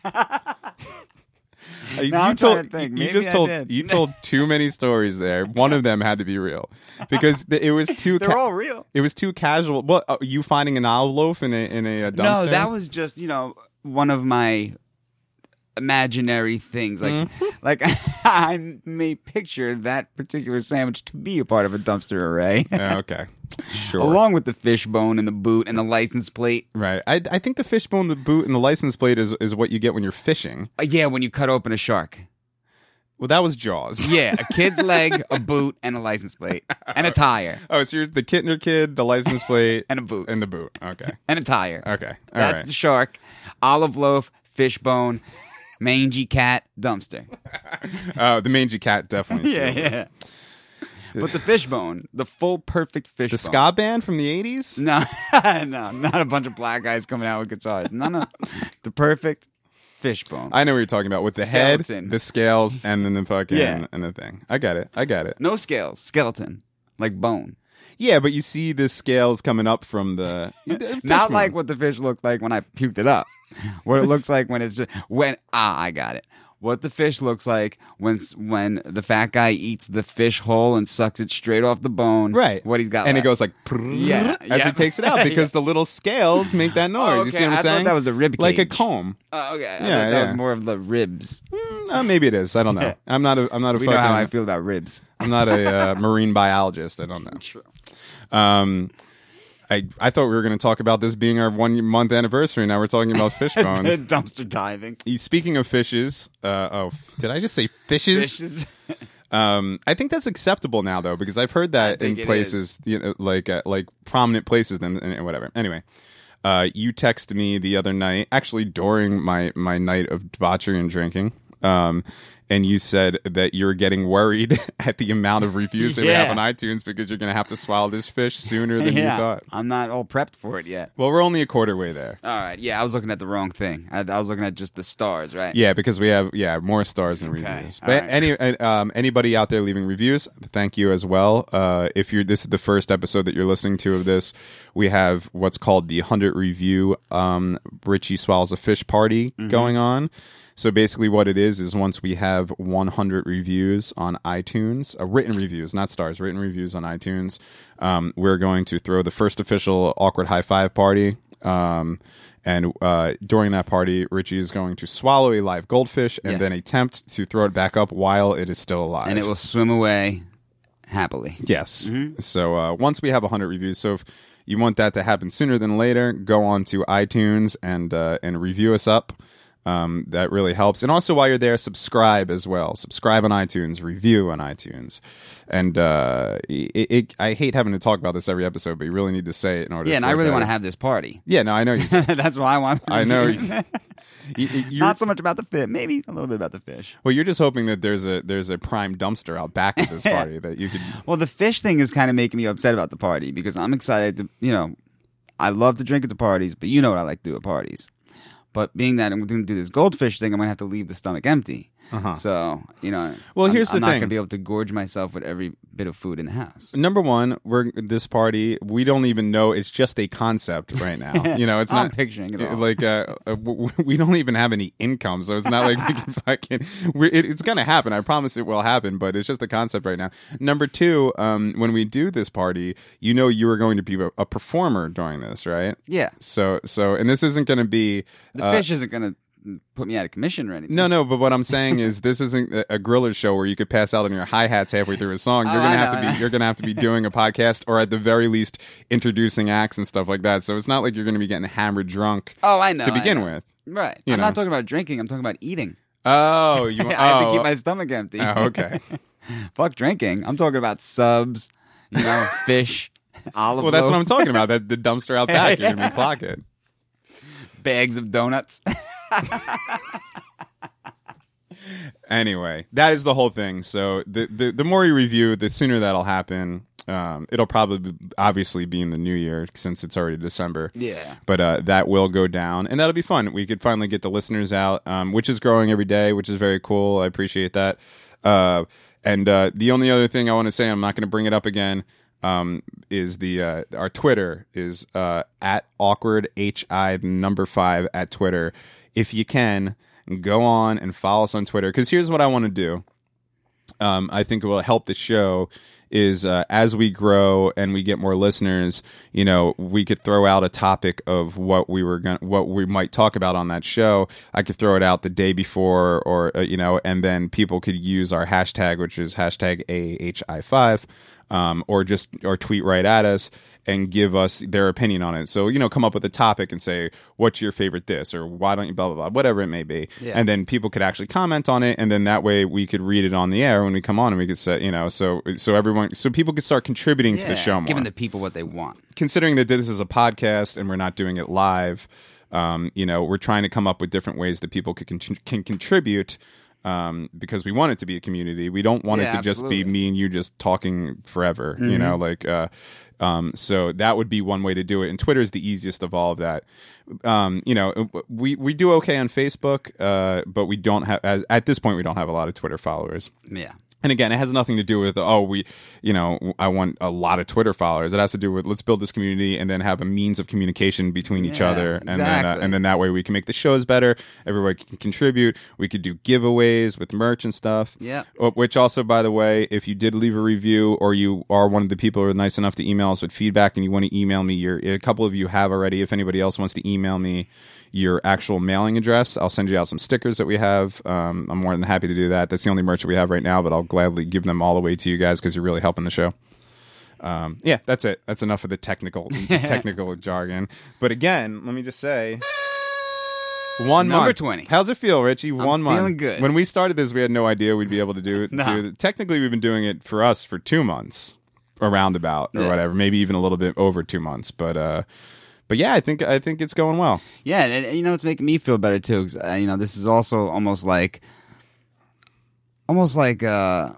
Uh, you, I'm told, trying to think. you Maybe just I told did. you told too many stories there. One of them had to be real because th- it was too. They're ca- all real. It was too casual. What uh, you finding an olive loaf in a in a, uh, dumpster? No, that was just you know one of my imaginary things. Like, Mm-hmm. like I may picture that particular sandwich to be a part of a dumpster array, Yeah, okay, sure. along with the fishbone and the boot and the license plate. right. I I think the fishbone, the boot, and the license plate is is what you get when you're fishing. Uh, yeah, when you cut open a shark. Well, that was Jaws. Yeah, a kid's leg, a boot, and a license plate, and a tire, Oh, so you're the Kintner kid, the license plate, and a boot, and the boot. Okay. and a tire. Okay. All That's right. the shark, olive loaf, fishbone, mangy cat, dumpster. Oh, the mangy cat definitely. yeah, yeah. But the fishbone, the full perfect fishbone. The ska band from the '80s. No, no, not a bunch of black guys coming out with guitars. No, no, the perfect fishbone. I know what you're talking about with the head, the scales, and then the fucking Yeah. and the thing. I get it. I get it. no scales, skeleton. like bone. Yeah, but you see the scales coming up from the fish Not bone. like what the fish looked like when I puked it up. what it looks like when it's just when ah I got it. What the fish looks like when when the fat guy eats the fish whole and sucks it straight off the bone. right. What he's got. and it goes like Yeah, as yeah. it takes it out because the little scales make that noise. Oh, You see what I'm I thought saying? that was the rib like a comb. Oh, okay. I Yeah, thought that yeah. was more of the ribs. Uh, maybe it is. I don't know. Yeah. I'm not a. I'm not a We fucking. know how I feel about ribs. I'm not a uh, marine biologist. I don't know. Um, I I thought we were going to talk about this being our one month anniversary. Now we're talking about fish bones. Dumpster diving. Speaking of fishes, uh, oh, did I just say fishes? Fishes. Um, I think that's acceptable now, though, because I've heard that in places, you know, like uh, like prominent places, and, and whatever. Anyway, uh, you texted me the other night, actually during my my night of debauchery and drinking, um, and you said that you're getting worried at the amount of reviews that we have on iTunes because you're going to have to swallow this fish sooner than you thought. I'm not all prepped for it yet. Well, we're only a quarter way there. All right. Yeah, I was looking at the wrong thing. I, I was looking at just the stars, right? Yeah, because we have yeah more stars than Okay, reviews. But right. any uh, um, anybody out there leaving reviews, thank you as well. Uh, if you're this is the first episode that you're listening to of this, we have what's called the hundred review um, Richie swallows a fish party Mm-hmm. going on. So basically, what it is is once we have 100 reviews on iTunes, uh, written reviews, not stars, written reviews on iTunes, um, we're going to throw the first official awkward high five party. Um, and uh, during that party, Richie is going to swallow a live goldfish and Yes. then attempt to throw it back up while it is still alive. And it will swim away happily. Yes. Mm-hmm. So uh, once we have 100 reviews, so if you want that to happen sooner than later, go on to iTunes and uh, and review us up. Um, that really helps. And also, while you're there, subscribe as well. Subscribe on iTunes, review on iTunes. And uh, it, it, I hate having to talk about this every episode, but you really need to say it in order. Yeah, and I really want to have this party. Yeah, no, I know. You, That's why I want. I know. You, you, Not so much about the fish, maybe a little bit about the fish. well, you're just hoping that there's a there's a prime dumpster out back at this party that you could. Well, the fish thing is kind of making me upset about the party because I'm excited to, you know, I love to drink at the parties, but you know what I like to do at parties. But being that I'm going to do this goldfish thing, I'm going to have to leave the stomach empty. So, you know, Uh-huh. Well, I'm- here's the I'm not going to be able to gorge myself with every bit of food in the house. Number one, we're this party. We don't even know. It's just a concept right now. You know, it's I'm not picturing it all. Like uh, uh, we don't even have any income, so it's not like we can fucking. We're, it, it's gonna happen. I promise it will happen, but it's just a concept right now. Number two, um, when we do this party, you know, you are going to be a, a performer during this, right? Yeah. So, so, and this isn't going to be. The uh, fish isn't going to put me out of commission or anything. No, no, but what I'm saying is this isn't a, a griller show where you could pass out on your hi hats halfway through a song. You're Oh, gonna I have know, to be you're gonna have to be doing a podcast or at the very least introducing acts and stuff like that. So it's not like you're gonna be getting hammered drunk Oh, I know. to begin know. with. Right. I'm know. not talking about drinking. I'm talking about eating. Oh, you I have oh, to keep oh. my stomach empty. oh, okay. Fuck drinking. I'm talking about subs, you know, fish, olive Well, that's what I'm talking about. That the dumpster out back, you're gonna be clocking. bags of donuts. Anyway, that is the whole thing. So the the, the more you review, the sooner that'll happen. Um, it'll probably obviously be in the new year since it's already December. Yeah. But uh, that will go down, and that'll be fun. We could finally get the listeners out, um, which is growing every day, which is very cool. I appreciate that. Uh, and uh, the only other thing I want to say, I'm not going to bring it up again, um, is the uh, our Twitter is uh, at awkward hi number five at Twitter. If you can go on and follow us on Twitter, because here's what I want to do. Um, I think it will help the show is uh, as we grow and we get more listeners, you know, we could throw out a topic of what we were going what we might talk about on that show. I could throw it out the day before or, uh, you know, and then people could use our hashtag, which is hashtag AHI5, um, or just, or tweet right at us and give us their opinion on it. So, you know, come up with a topic and say, what's your favorite this or why don't you blah, blah, blah, whatever it may be. Yeah. And then people could actually comment on it. And then that way we could read it on the air when we come on and we could say, you know, so, so everyone, so people could start contributing to the show more. Giving the people what they want. Considering that this is a podcast and we're not doing it live, um, you know, we're trying to come up with different ways that people could con- can contribute. Um, because we want it to be a community. We don't want Yeah, it to just be me and you just talking forever, Mm-hmm. you know, like, uh, um, so that would be one way to do it. And Twitter is the easiest of all of that. Um, you know, we, we do okay on Facebook, uh, but we don't have, as, at this point, we don't have a lot of Twitter followers. Yeah. And again, it has nothing to do with oh we, you know, I want a lot of Twitter followers. It has to do with let's build this community and then have a means of communication between each Yeah, other, and then uh, and then that way we can make the shows better. Everybody can contribute. We could do giveaways with merch and stuff. Yeah. Uh, Which also, by the way, if you did leave a review or you are one of the people who are nice enough to email us with feedback and you want to email me your, a couple of you have already. If anybody else wants to email me your actual mailing address, I'll send you out some stickers that we have. Um, I'm more than happy to do that. That's the only merch that we have right now, but I'll gladly give them all away to you guys because you're really helping the show. Um, yeah, that's it. That's enough of the technical technical jargon. But again, let me just say. One Number month. 20. How's it feel, Richie? One month. feeling good. When we started this, we had no idea we'd be able to do it. Do- technically, we've been doing it for us for two months, a roundabout or Yeah. whatever, maybe even a little bit over two months. But uh, but yeah, I think I think it's going well. Yeah, and, and, you know it's making me feel better too. 'cause, uh, you know, this is also almost like, almost like uh,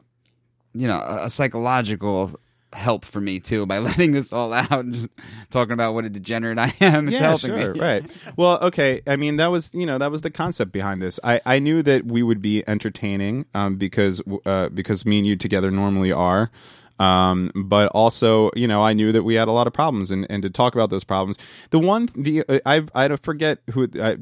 you know, a, a psychological help for me too by letting this all out and just talking about what a degenerate I am. It's yeah, helping sure, me. right. Well, okay. I mean, that was you know that was the concept behind this. I, I knew that we would be entertaining um, because uh, because me and you together normally are. Um, but also, you know, I knew that we had a lot of problems, and, and to talk about those problems, the one the uh, I I forget who I.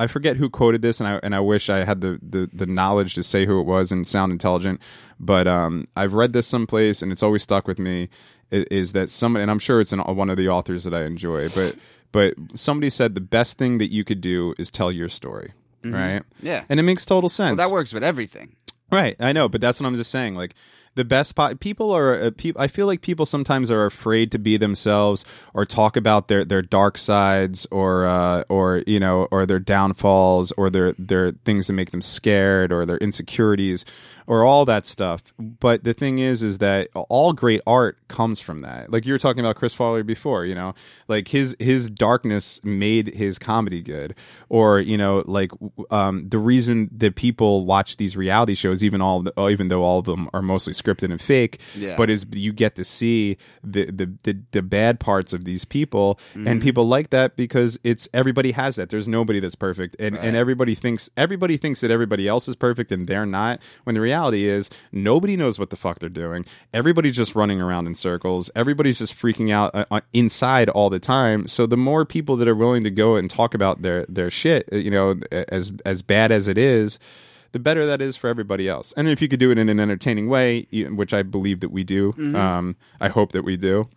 I forget who quoted this, and I and I wish I had the, the, the knowledge to say who it was and sound intelligent. But um, I've read this someplace, and it's always stuck with me. Is that some? And I'm sure it's an, one of the authors that I enjoy. But but somebody said the best thing that you could do is tell your story, right? Yeah. and it makes total sense. Well, that works with everything. Right, I know, but that's what I'm just saying. Like the best pot, people are. Uh, peop I feel like people sometimes are afraid to be themselves or talk about their their dark sides or uh, or you know or their downfalls or their their things that make them scared or their insecurities or all that stuff. But the thing is, is that all great art comes from that. Like you were talking about Chris Farley before, you know, like his his darkness made his comedy good, or you know, like um, the reason that people watch these reality shows, even all even though all of them are mostly scripted and fake, Yeah. but is you get to see the the the, the bad parts of these people, and people like that because it's everybody has that. There's nobody that's perfect, and and everybody thinks everybody thinks that everybody else is perfect, and they're not. When the reality is, nobody knows what the fuck they're doing. Everybody's just running around in circles. Everybody's just freaking out uh, uh, inside all the time. So the more people that are willing to go and talk about their their shit, uh, you know, as as bad as it is the better that is for everybody else. And if you could do it in an entertaining way, which I believe that we do, um, I hope that we do.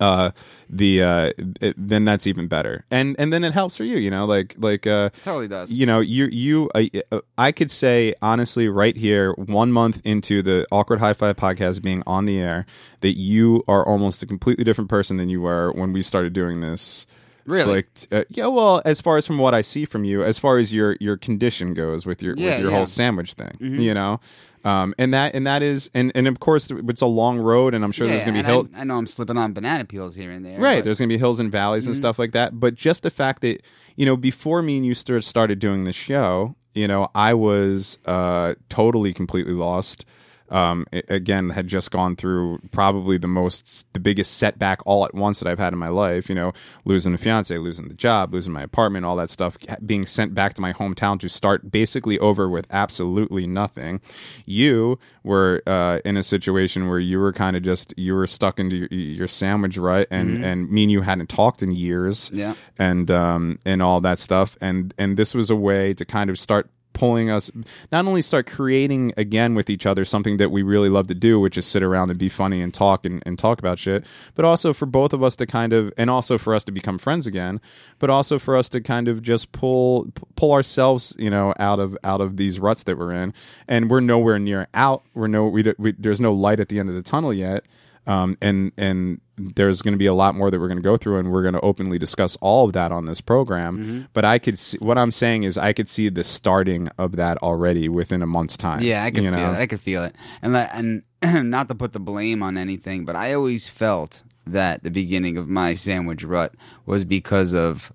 Uh, the uh, it, then that's even better, and and then it helps for you, you know, like like uh, Totally does. you know, you you I, I could say honestly right here, one month into the awkward high five podcast being on the air, that you are almost a completely different person than you were when we started doing this. Really? Like, uh, yeah. Well, as far as from what I see from you, as far as your your condition goes with your Yeah, with your yeah. whole sandwich thing, you know, um, and that and that is and and of course it's a long road, and I'm sure there's gonna be hills. I, I know I'm slipping on banana peels here and there. Right, but- there's going to be hills and valleys and stuff like that. But just the fact that you know, before me and you st- started doing the show, you know, I was uh, totally, completely lost. Um, a- again, had just gone through probably the most, the biggest setback all at once that I've had in my life. You know, losing a fiance, losing the job, losing my apartment, all that stuff, being sent back to my hometown to start basically over with absolutely nothing. You were uh, in a situation where you were kind of just you were stuck into your, your sandwich right, and and me and you hadn't talked in years, Yeah. and um and all that stuff, and and this was a way to kind of start pulling us not only start creating again with each other something that we really love to do which is sit around and be funny and talk and, and talk about shit but also for both of us to kind of and also for us to become friends again but also for us to kind of just pull pull ourselves you know out of out of these ruts that we're in. And we're nowhere near out. We're no we, we there's no light at the end of the tunnel yet um, and and there's going to be a lot more that we're going to go through, and we're going to openly discuss all of that on this program. Mm-hmm. But I could see what I'm saying is I could see the starting of that already within a month's time. Yeah, I can you feel know? it. I could feel it. And and not to put the blame on anything, but I always felt that the beginning of my sandwich rut was because of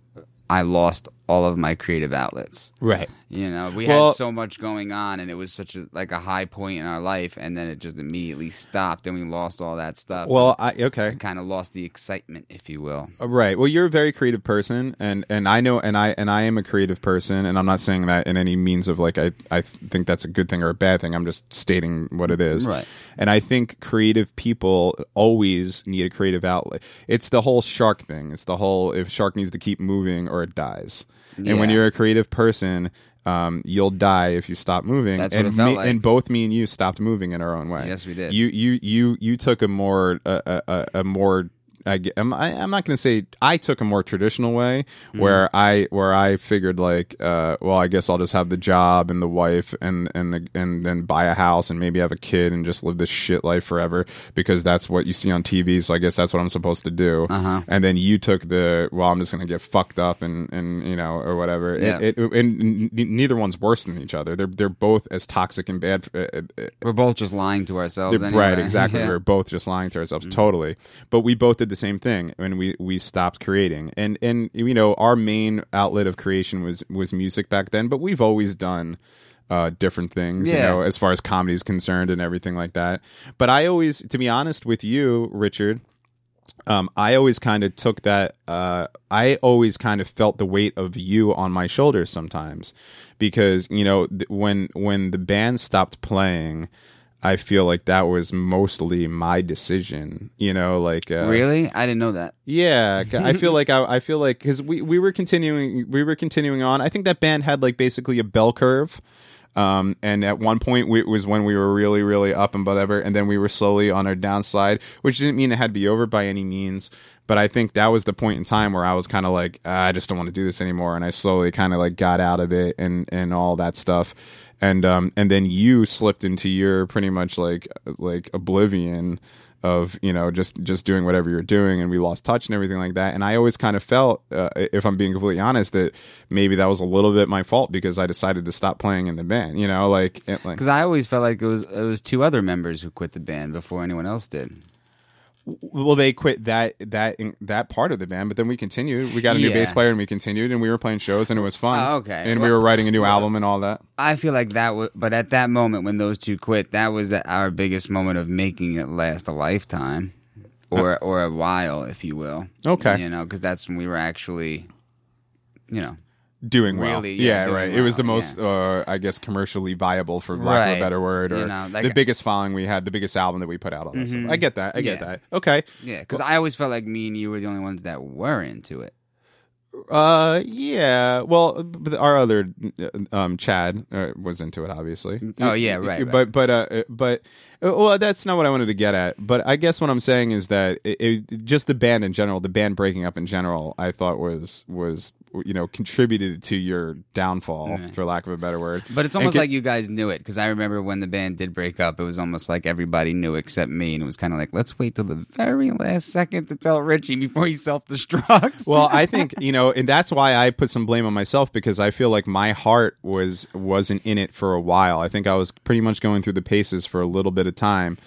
I lost all of my creative outlets. Right. You know, we Well- had so much going on, and it was such a like a high point in our life, and then it just immediately stopped, and we lost all that stuff. Well, I okay. kind of lost the excitement, if you will. Uh, Right. Well, you're a very creative person, and and I know, and I and I am a creative person, and I'm not saying that in any means of like I I think that's a good thing or a bad thing. I'm just stating what it is. Right. And I think creative people always need a creative outlet. It's the whole shark thing. It's the whole if shark needs to keep moving or it dies. And when you're a creative person. Um, you'll die if you stop moving. That's what and it felt me- like. and both me and you stopped moving in our own way. Yes, we did. You you you you took a more a, a, a more I, I'm, I, I'm not going to say I took a more traditional way Mm-hmm. where I where I figured like uh, well I guess I'll just have the job and the wife and and the and then buy a house and maybe have a kid and just live this shit life forever because that's what you see on TV so I guess that's what I'm supposed to do Uh-huh. and then you took the well I'm just going to get fucked up and and you know or whatever Yeah. it, it, and neither one's worse than each other they're they're both as toxic and bad uh, uh, We're both just lying to ourselves. anyway. Right, exactly. Yeah. We're both just lying to ourselves, totally. But we both did the same thing when we we stopped creating, and and you know our main outlet of creation was was music back then. But we've always done uh, different things, you know, as far as comedy is concerned and everything like that. But I always, to be honest with you, Richard. Um, I always kind of took that. Uh, I always kind of felt the weight of you on my shoulders sometimes, because you know th- when when the band stopped playing, I feel like that was mostly my decision. You know, like uh, Really? I didn't know that. yeah, I feel like I, I feel like because we, we were continuing we were continuing on. I think that band had like basically a bell curve, um, and at one point we, it was when we were really really up and whatever, and then we were slowly on our downside, which didn't mean it had to be over by any means. But I think that was the point in time where I was kind of like "Ah, I just don't want to do this anymore, and I slowly kind of like got out of it and and all that stuff. And um and then you slipped into your pretty much like like oblivion of you know just just doing whatever you're doing and we lost touch and everything like that and i always kind of felt uh, if i'm being completely honest that maybe that was a little bit my fault because i decided to stop playing in the band you know like, it, like Because I always felt like it was it was two other members who quit the band before anyone else did. Well they quit that that that part of the band but then we continued we got a new Yeah. bass player and we continued and we were playing shows and it was fun Oh, okay. and we were writing a new album and all that I feel like that was, but at that moment when those two quit, that was our biggest moment of making it last a lifetime, uh, or or a while, if you will. Okay. you know, because that's when we were actually, you know, doing well Really, yeah, yeah, doing right it was the well, most uh, i guess commercially viable for lack of Right. a better word or You know, like- the biggest following we had the biggest album that we put out all stuff i get that i get Yeah. that okay yeah. Because I always felt like me and you were the only ones that were into it. Uh, yeah. Well, our other um, Chad uh, was into it, obviously. Oh, yeah, right, right. But but uh, but uh, well, that's not what I wanted to get at. But I guess what I'm saying is that it, it, just the band in general, the band breaking up in general, I thought was was you know contributed to your downfall, for lack of a better word. But it's almost like you guys knew it because I remember when the band did break up, it was almost like everybody knew except me, and it was kind of like, let's wait till the very last second to tell Richie before he self destructs. well i think you know and that's why i put some blame on myself because i feel like my heart was wasn't in it for a while i think i was pretty much going through the paces for a little bit of time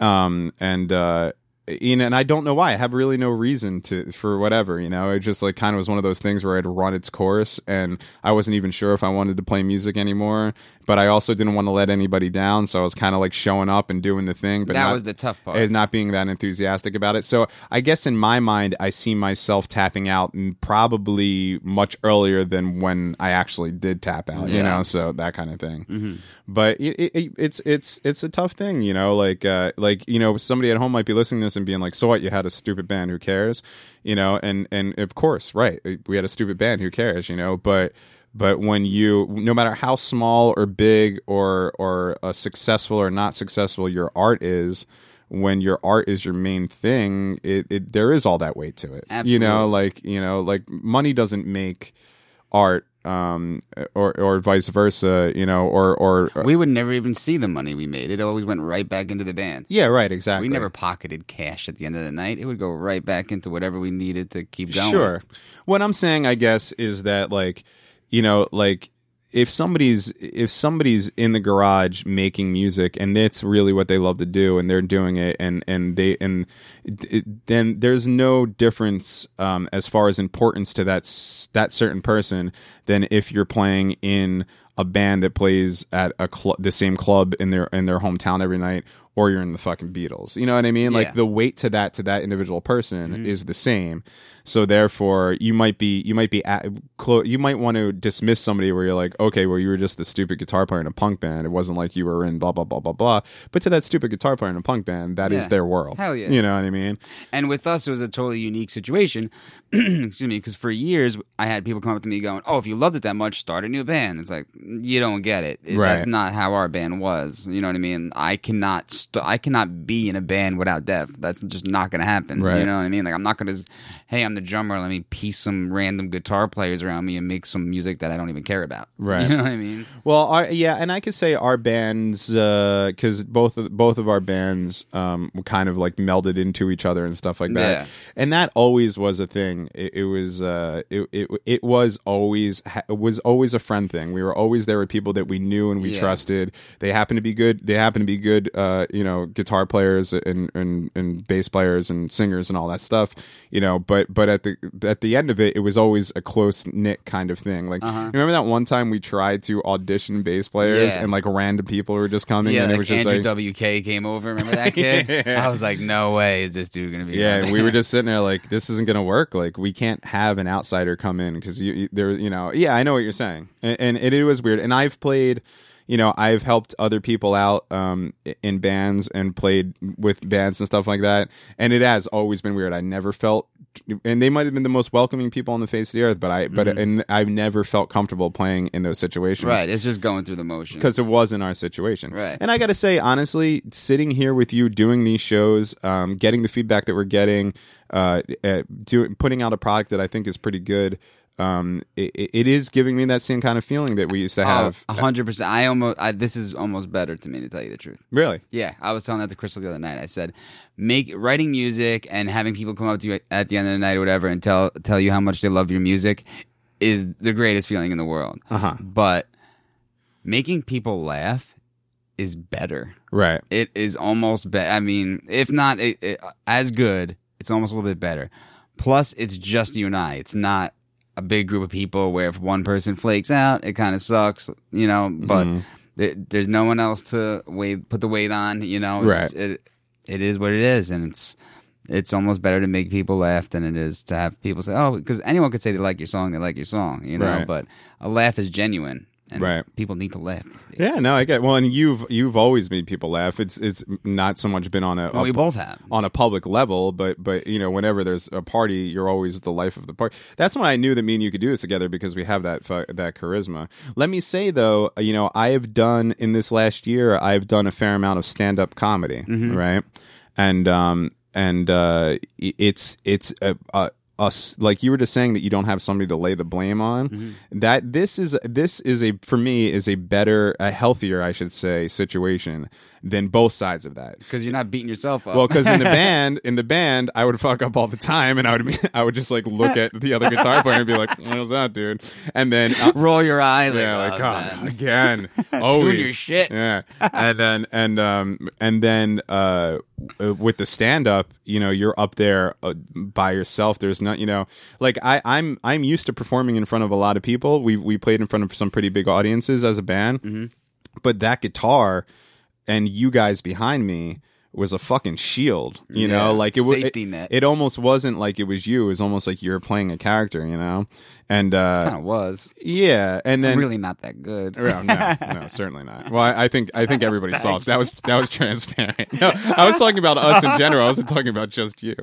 um and uh you know, and I don't know why. I have really no reason to for whatever. You know, it just like kind of was one of those things where I'd run its course, and I wasn't even sure if I wanted to play music anymore. But I also didn't want to let anybody down, so I was kind of like showing up and doing the thing. But that not- was the tough part. is not being that enthusiastic about it. So I guess in my mind, I see myself tapping out m- probably much earlier than when I actually did tap out. You know, so that kind of thing. Mm-hmm. But it, it, it- it's it's it's a tough thing. You know, like uh, like you know, somebody at home might be listening to this and being like, "So what? You had a stupid band? Who cares?" You know, and and of course, right? We had a stupid band. Who cares? You know, but. But when you, no matter how small or big or or uh, successful or not successful your art is, when your art is your main thing, it, it there is all that weight to it. You know, like you know, like money doesn't make art, um, or or vice versa. You know, or or, or we would never even see the money we made. It always went right back into the band. yeah, right, exactly. We never pocketed cash at the end of the night. It would go right back into whatever we needed to keep going. Sure. What I'm saying, I guess, is that like, you know, like if somebody's if somebody's in the garage making music and that's really what they love to do and they're doing it and and they and it, then there's no difference um, as far as importance to that that certain person than if you're playing in a band that plays at a cl- the same club in their in their hometown every night or you're in the fucking Beatles. You know what I mean? Yeah. Like the weight to that to that individual person mm-hmm. is the same. So therefore, you might be you might be at, clo- you might want to dismiss somebody where you're like, okay, well you were just a stupid guitar player in a punk band. It wasn't like you were in blah blah blah blah blah. But to that stupid guitar player in a punk band, that is Yeah. their world. Hell yeah. You know what I mean? And with us, it was a totally unique situation. Excuse me, because for years I had people come up to me going, "Oh, if you loved it that much, start a new band." It's like you don't get it. It- Right. That's not how our band was. You know what I mean? I cannot. St- I cannot be in a band without Def. That's just not going to happen. Right. You know what I mean? Like I'm not going to. Hey, I'm the drummer. Let me piece some random guitar players around me and make some music that I don't even care about. Right. You know what I mean? Well, our, yeah, and I could say our bands because both of, both of our bands um, kind of like melded into each other and stuff like that, Yeah. and that always was a thing. It, it was uh, it, it it was always it was always a friend thing. We were always there with people that we knew and we Yeah. trusted. They happened to be good. They happened to be good, uh, you know, guitar players and, and and bass players and singers and all that stuff, you know. But but at the at the end of it, it was always a close knit kind of thing. Like Uh-huh. remember that one time we tried to audition bass players Yeah. and like random people were just coming Yeah, and it was just Andrew like WK came over. Remember that kid? Yeah. I was like, no way is this dude to be. yeah, we were just sitting there like, this isn't gonna work. Like, we can't have an outsider come in because you, you there, you know. Yeah, I know what you're saying, and, and it, it was weird. And I've played, you know, I've helped other people out um, in bands and played with bands and stuff like that, and it has always been weird. I never felt, and they might have been the most welcoming people on the face of the earth, but I, but and I've never felt comfortable playing in those situations, Mm-hmm. Right, it's just going through the motions. because it wasn't our situation. Right. And I got to say, honestly, sitting here with you, doing these shows, um, getting the feedback that we're getting, uh, uh, do, putting out a product that I think is pretty good. Um, it, it is giving me that same kind of feeling that we used to have. a hundred percent. I almost. I, this is almost better to me to tell you the truth. really? Yeah, I was telling that to Crystal the other night. I said, make writing music and having people come up to you at the end of the night or whatever and tell tell you how much they love your music is the greatest feeling in the world. Uh-huh. But making people laugh is better. Right. It is almost better. I mean, if not it, it, as good, it's almost a little bit better. Plus, it's just you and I. It's not a big group of people where if one person flakes out, it kind of sucks, you know. But Mm-hmm. there- there's no one else to weight, put the weight on, you know. Right. It, it is what it is, and it's it's almost better to make people laugh than it is to have people say, "Oh," because anyone could say they like your song, they like your song, you know. Right. But a laugh is genuine, and Right. people need to laugh. These days. Yeah, no, I get. Well, and you've you've always made people laugh. It's it's not so much been on a, Well, we both have. on a public level, but but you know, whenever there's a party, you're always the life of the party. That's why I knew that me and you could do this together because we have that fu- that charisma. Let me say though, you know, I have done in this last year, I've done a fair amount of stand up comedy, right? And um and uh, it's it's a. a us like you were just saying that you don't have somebody to lay the blame on. Mm-hmm. That this is this is a for me is a better a healthier i should say situation than both sides of that because you're not beating yourself up. well, because in the band, in the band, I would fuck up all the time, and I would be, I would just like look at the other guitar player and be like, "What was that, dude?" And then uh, roll your eyes. yeah, like, oh, God, again, always your shit. Yeah, and then and um and then uh uh, with the stand up, you know, you're up there uh, by yourself. There's not, you know, like I I'm I'm used to performing in front of a lot of people. We we played in front of some pretty big audiences as a band, Mm-hmm. but that guitar and you guys behind me was a fucking shield you Yeah, know like it was safety it, net. it almost wasn't like it was you it was almost like you were playing a character you know and kind uh of was. yeah and then I'm really not that good. well, no, no, certainly not. Well, I, I think I think everybody saw it. that was that was transparent. No, I was talking about us in general. I wasn't talking about just you.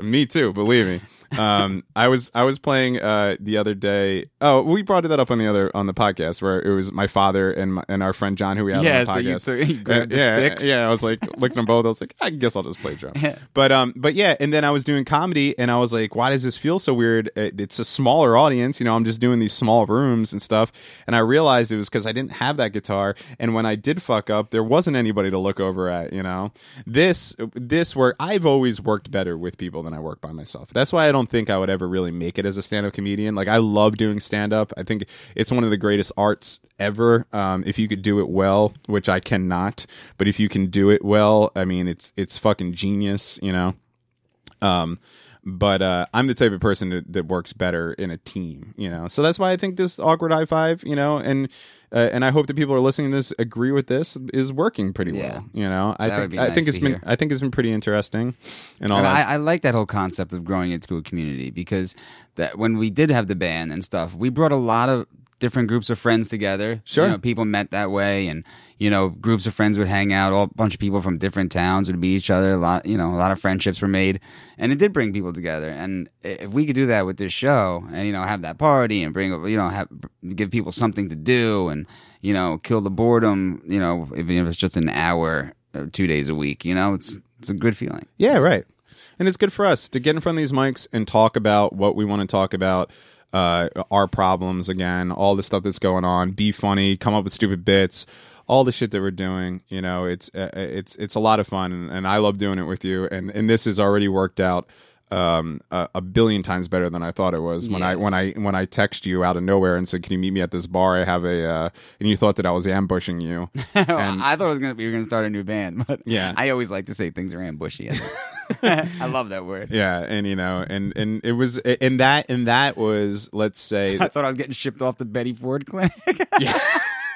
Me too. Believe me. Um, I was I was playing uh, the other day. Oh, we brought that up on the other on the podcast where it was my father and my, and our friend John who we had Yeah, on the so you podcast. took- you grabbed Uh, the yeah, sticks. yeah. I was like looked at them both. I was like, I guess I'll just play drums. But um, but yeah, and then I was doing comedy, and I was like, why does this feel so weird? It's a smaller audience, you know. I'm just doing these small rooms and stuff, and I realized it was because I didn't have that guitar, and when I did fuck up, there wasn't anybody to look over at, you know. This this work, I've always worked better with people than I work by myself. That's why I don't think I would ever really make it as a stand up comedian. Like I love doing stand up. I think it's one of the greatest arts ever. Um, if you could do it well, which I cannot, but if you can do it well, I mean, it's it's fucking genius, you know. Um, but uh, I'm the type of person that, that works better in a team, you know. So that's why I think this awkward high five, you know, and uh, and I hope that people are listening to this agree with this is working pretty Yeah. well, you know. I That think be I think it's to been. I think it's been pretty interesting, and all And that. I, I like that whole concept of growing into a community because that when we did have the band and stuff, we brought a lot of different groups of friends together. Sure. you know, people met that way, and you know, groups of friends would hang out. All a bunch of people from different towns would meet each other. A lot, you know, a lot of friendships were made, and it did bring people together. And if we could do that with this show, and you know, have that party and bring, you know, have give people something to do, and you know, kill the boredom. You know, even if it's just an hour, or two days a week. You know, it's it's a good feeling. Yeah, right. And it's good for us to get in front of these mics and talk about what we want to talk about, uh, our problems again, all the stuff that's going on, be funny, come up with stupid bits, all the shit that we're doing. You know, it's uh, it's it's a lot of fun, and, and I love doing it with you. And and this has already worked out um a, a billion times better than I thought it was when I when I when I text you out of nowhere and said can you meet me at this bar I have a uh and you thought that I was ambushing you and I thought it was gonna be we were gonna start a new band, but Yeah. I always like to say things are ambushy. I love that word. Yeah, and you know, and and it was, and that and that was, let's say, I thought I was getting shipped off the Betty Ford clinic. yeah,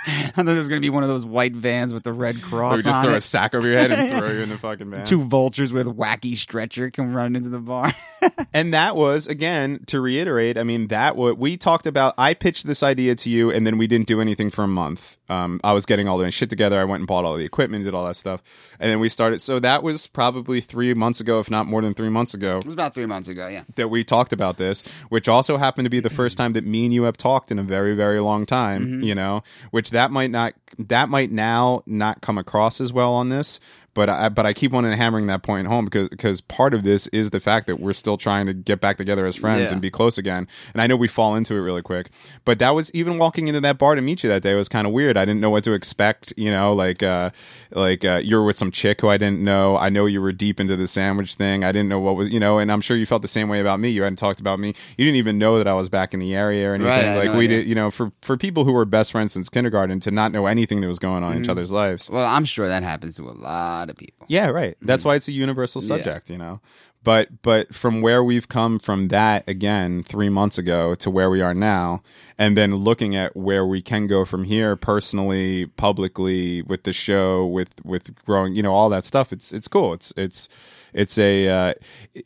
I thought it was gonna be one of those white vans with the red cross we just throw it. a sack over your head and throw you in the fucking van. Two vultures with a wacky stretcher come running into the bar. And that was again to reiterate. I mean, that what we talked about. I pitched this idea to you, and then we didn't do anything for a month. Um, I was getting all the shit together. I went and bought all the equipment, did all that stuff, and then we started. So that was probably three months ago, if not more than three months ago. it was about three months ago. Yeah. that we talked about this, which also happened to be the first time that me and you have talked in a very, very long time, Mm-hmm. you know, which that might not, that might now not come across as well on this. But I, but I keep wanting to hammering that point home because, because part of this is the fact that we're still trying to get back together as friends Yeah. and be close again. And I know we fall into it really quick, but that was even walking into that bar to meet you that day was kind of weird. I didn't know what to expect, you know, like, uh, like, uh, you were with some chick who I didn't know. I know you were deep into the sandwich thing. I didn't know what was, you know, and I'm sure you felt the same way about me. You hadn't talked about me. You didn't even know that I was back in the area or anything. Right, like no we idea. did, you know, for, for people who were best friends since kindergarten to not know anything that was going on in each Mm-hmm. other's lives. Well, I'm sure that happens to a lot of people. Yeah, right. That's why it's a universal Mm-hmm. Yeah. subject, you know. But but from where we've come from that again 3 months ago to where we are now and then looking at where we can go from here personally, publicly with the show with with growing, you know, all that stuff. It's it's cool. It's it's it's a uh,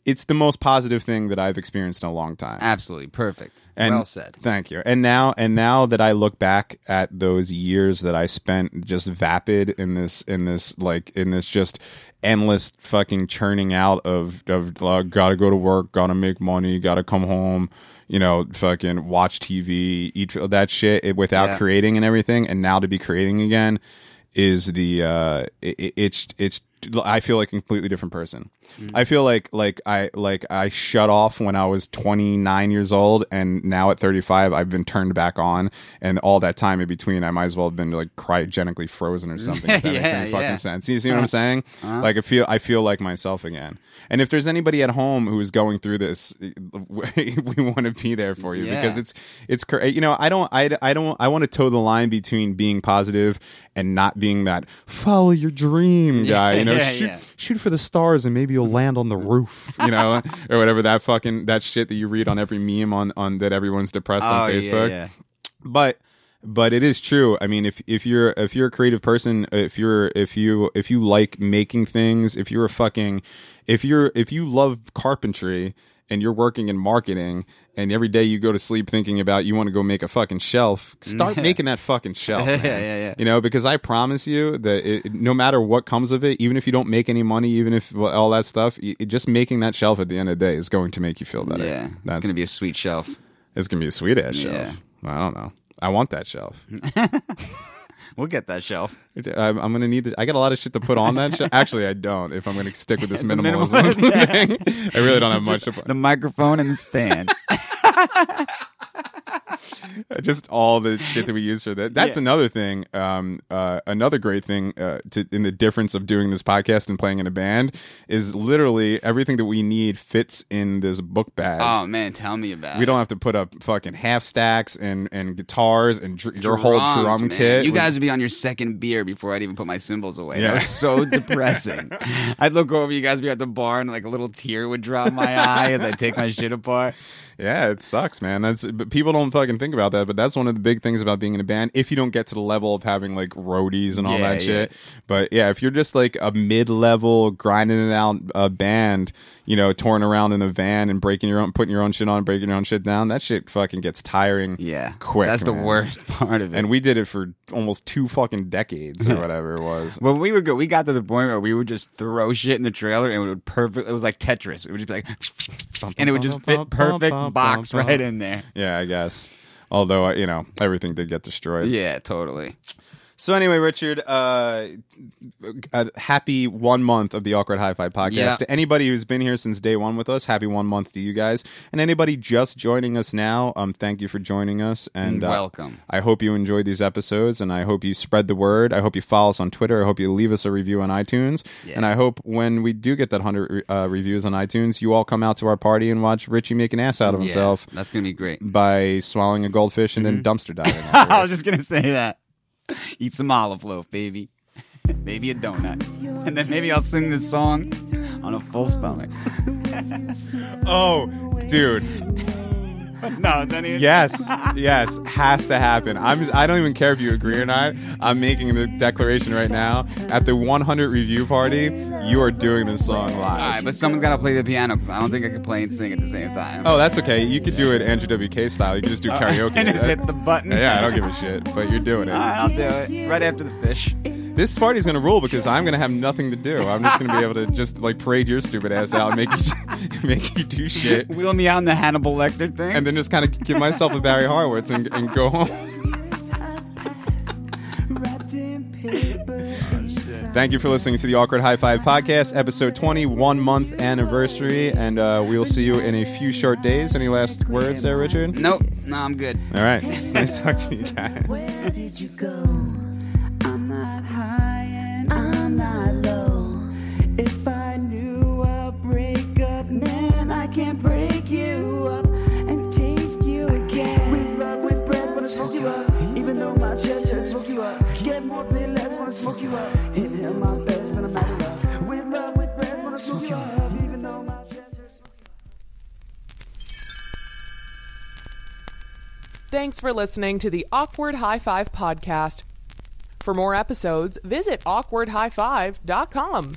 it's the most positive thing that I've experienced in a long time. Absolutely perfect. And well said. Thank you. And now, and now that I look back at those years that I spent just vapid in this, in this, like, in this just endless fucking churning out of, of, uh, gotta go to work, gotta make money, gotta come home, you know, fucking watch TV, eat that shit it- without Yeah. creating and everything. And now to be creating again is the, uh, it, it's, it's, I feel like a completely different person. I feel like like I like I shut off when I was 29 years old, and now at 35, I've been turned back on, and all that time in between, I might as well have been like cryogenically frozen or something. if that makes Yeah, any fucking yeah. sense. You see what I'm saying? Uh-huh. Like I feel I feel like myself again. And if there's anybody at home who's going through this, we want to be there for you Yeah. because it's it's you know I don't I, I don't I want to toe the line between being positive and not being that follow your dream guy. You know, Yeah, shoot yeah. shoot for the stars and maybe you'll land on the mm-hmm. roof. You know, or whatever that fucking that shit that you read on every meme on on that everyone's depressed oh, on Facebook yeah. but but it is true i mean if if you're if you're a creative person if you're if you if you like making things if you're a fucking if you're if you love carpentry and you're working in marketing and every day you go to sleep thinking about you want to go make a fucking shelf start making that fucking shelf Yeah, yeah, yeah. you know because i promise you that it, no matter what comes of it even if you don't make any money even if well, all that stuff y- just making that shelf at the end of the day is going to make you feel better. Yeah, that's it's gonna be a sweet shelf. it's gonna be a sweet ass shelf. I don't know. I want that shelf We'll get that shelf. I'm, I'm gonna need. The, I got a lot of shit to put on that. Shit. Actually, I don't. If I'm gonna stick with this minimalism minimal- yeah. thing, I really don't have much to put. The microphone and the stand. just all the shit that we use for that. That's Yeah. another thing. Um, uh, another great thing uh, to, in the difference of doing this podcast and playing in a band is literally everything that we need fits in this book bag. Oh man, tell me about it. we it. don't have to put up fucking half stacks and, and guitars and dr- your whole drum man. kit. You guys would be on your second beer before I'd even put my cymbals away. Yeah. That was so depressing. I'd look over, you guys would be at the bar, and like a little tear would drop my eye as I take my shit apart. Yeah, it sucks, man. That's but people don't fucking think about that. But that's one of the big things about being in a band. If you don't get to the level of having like roadies and all Yeah, that shit, but yeah, if you're just like a mid-level grinding it out uh, band, you know, touring around in a van and breaking your own, putting your own shit on, breaking your own shit down, that shit fucking gets tiring. Yeah, quick. That's the worst part of it. And we did it for almost two fucking decades or whatever it was. Well, we were good. We got to the point where we would just throw shit in the trailer, and it would perfect. It was like Tetris. It would just be like, and it would just fit perfect, box right in there. Yeah, I guess. Although uh, you know everything did get destroyed. Yeah, totally. So anyway, Richard, uh, happy one month of the Awkward High Five podcast. Yeah. To anybody who's been here since day one with us, happy one month to you guys. And anybody just joining us now, um, thank you for joining us. And uh, Welcome. I hope you enjoyed these episodes, and I hope you spread the word. I hope you follow us on Twitter. I hope you leave us a review on iTunes. Yeah. And I hope when we do get that hundred uh, reviews on iTunes, you all come out to our party and watch Richie make an ass out of himself Yeah, that's gonna be great. by swallowing a goldfish and then Mm-hmm. dumpster diving. I was just gonna say that. Eat some olive loaf, baby. maybe a donut, and then maybe I'll sing this song on a full stomach. oh, dude. no, don't even. Yes, yes, has to happen. I'm. I don't even care if you agree or not. I'm making the declaration right now. At the 100 review party, you are doing this song live. All right, but someone's gotta play the piano because I don't think I can play and sing at the same time. Oh, that's okay. You could do it Andrew WK style. You could just do uh, karaoke. and just hit the button. yeah, I don't give a shit. But you're doing All right, it. I'll do it right after the fish. This party's gonna rule because I'm gonna have nothing to do. I'm just gonna be able to just like parade your stupid ass out and make you make you do shit, Wheel me out in the Hannibal Lecter thing. and then just kind of give myself a Barry Horowitz and, and go home. Thank you for listening to the Awkward High Five podcast, episode 20, one month anniversary, and uh, we will see you in a few short days. Any last words there, Richard? nope, no, I'm good. All right, it's nice to talk to you guys. Where did you go? Smoke you up. Inhale my best and I'm out of love. With love, with breath, wanna smoke you up. Even though my chest hurts. Thanks for listening to the Awkward High Five podcast. For more episodes, visit awkwardhighfive.com.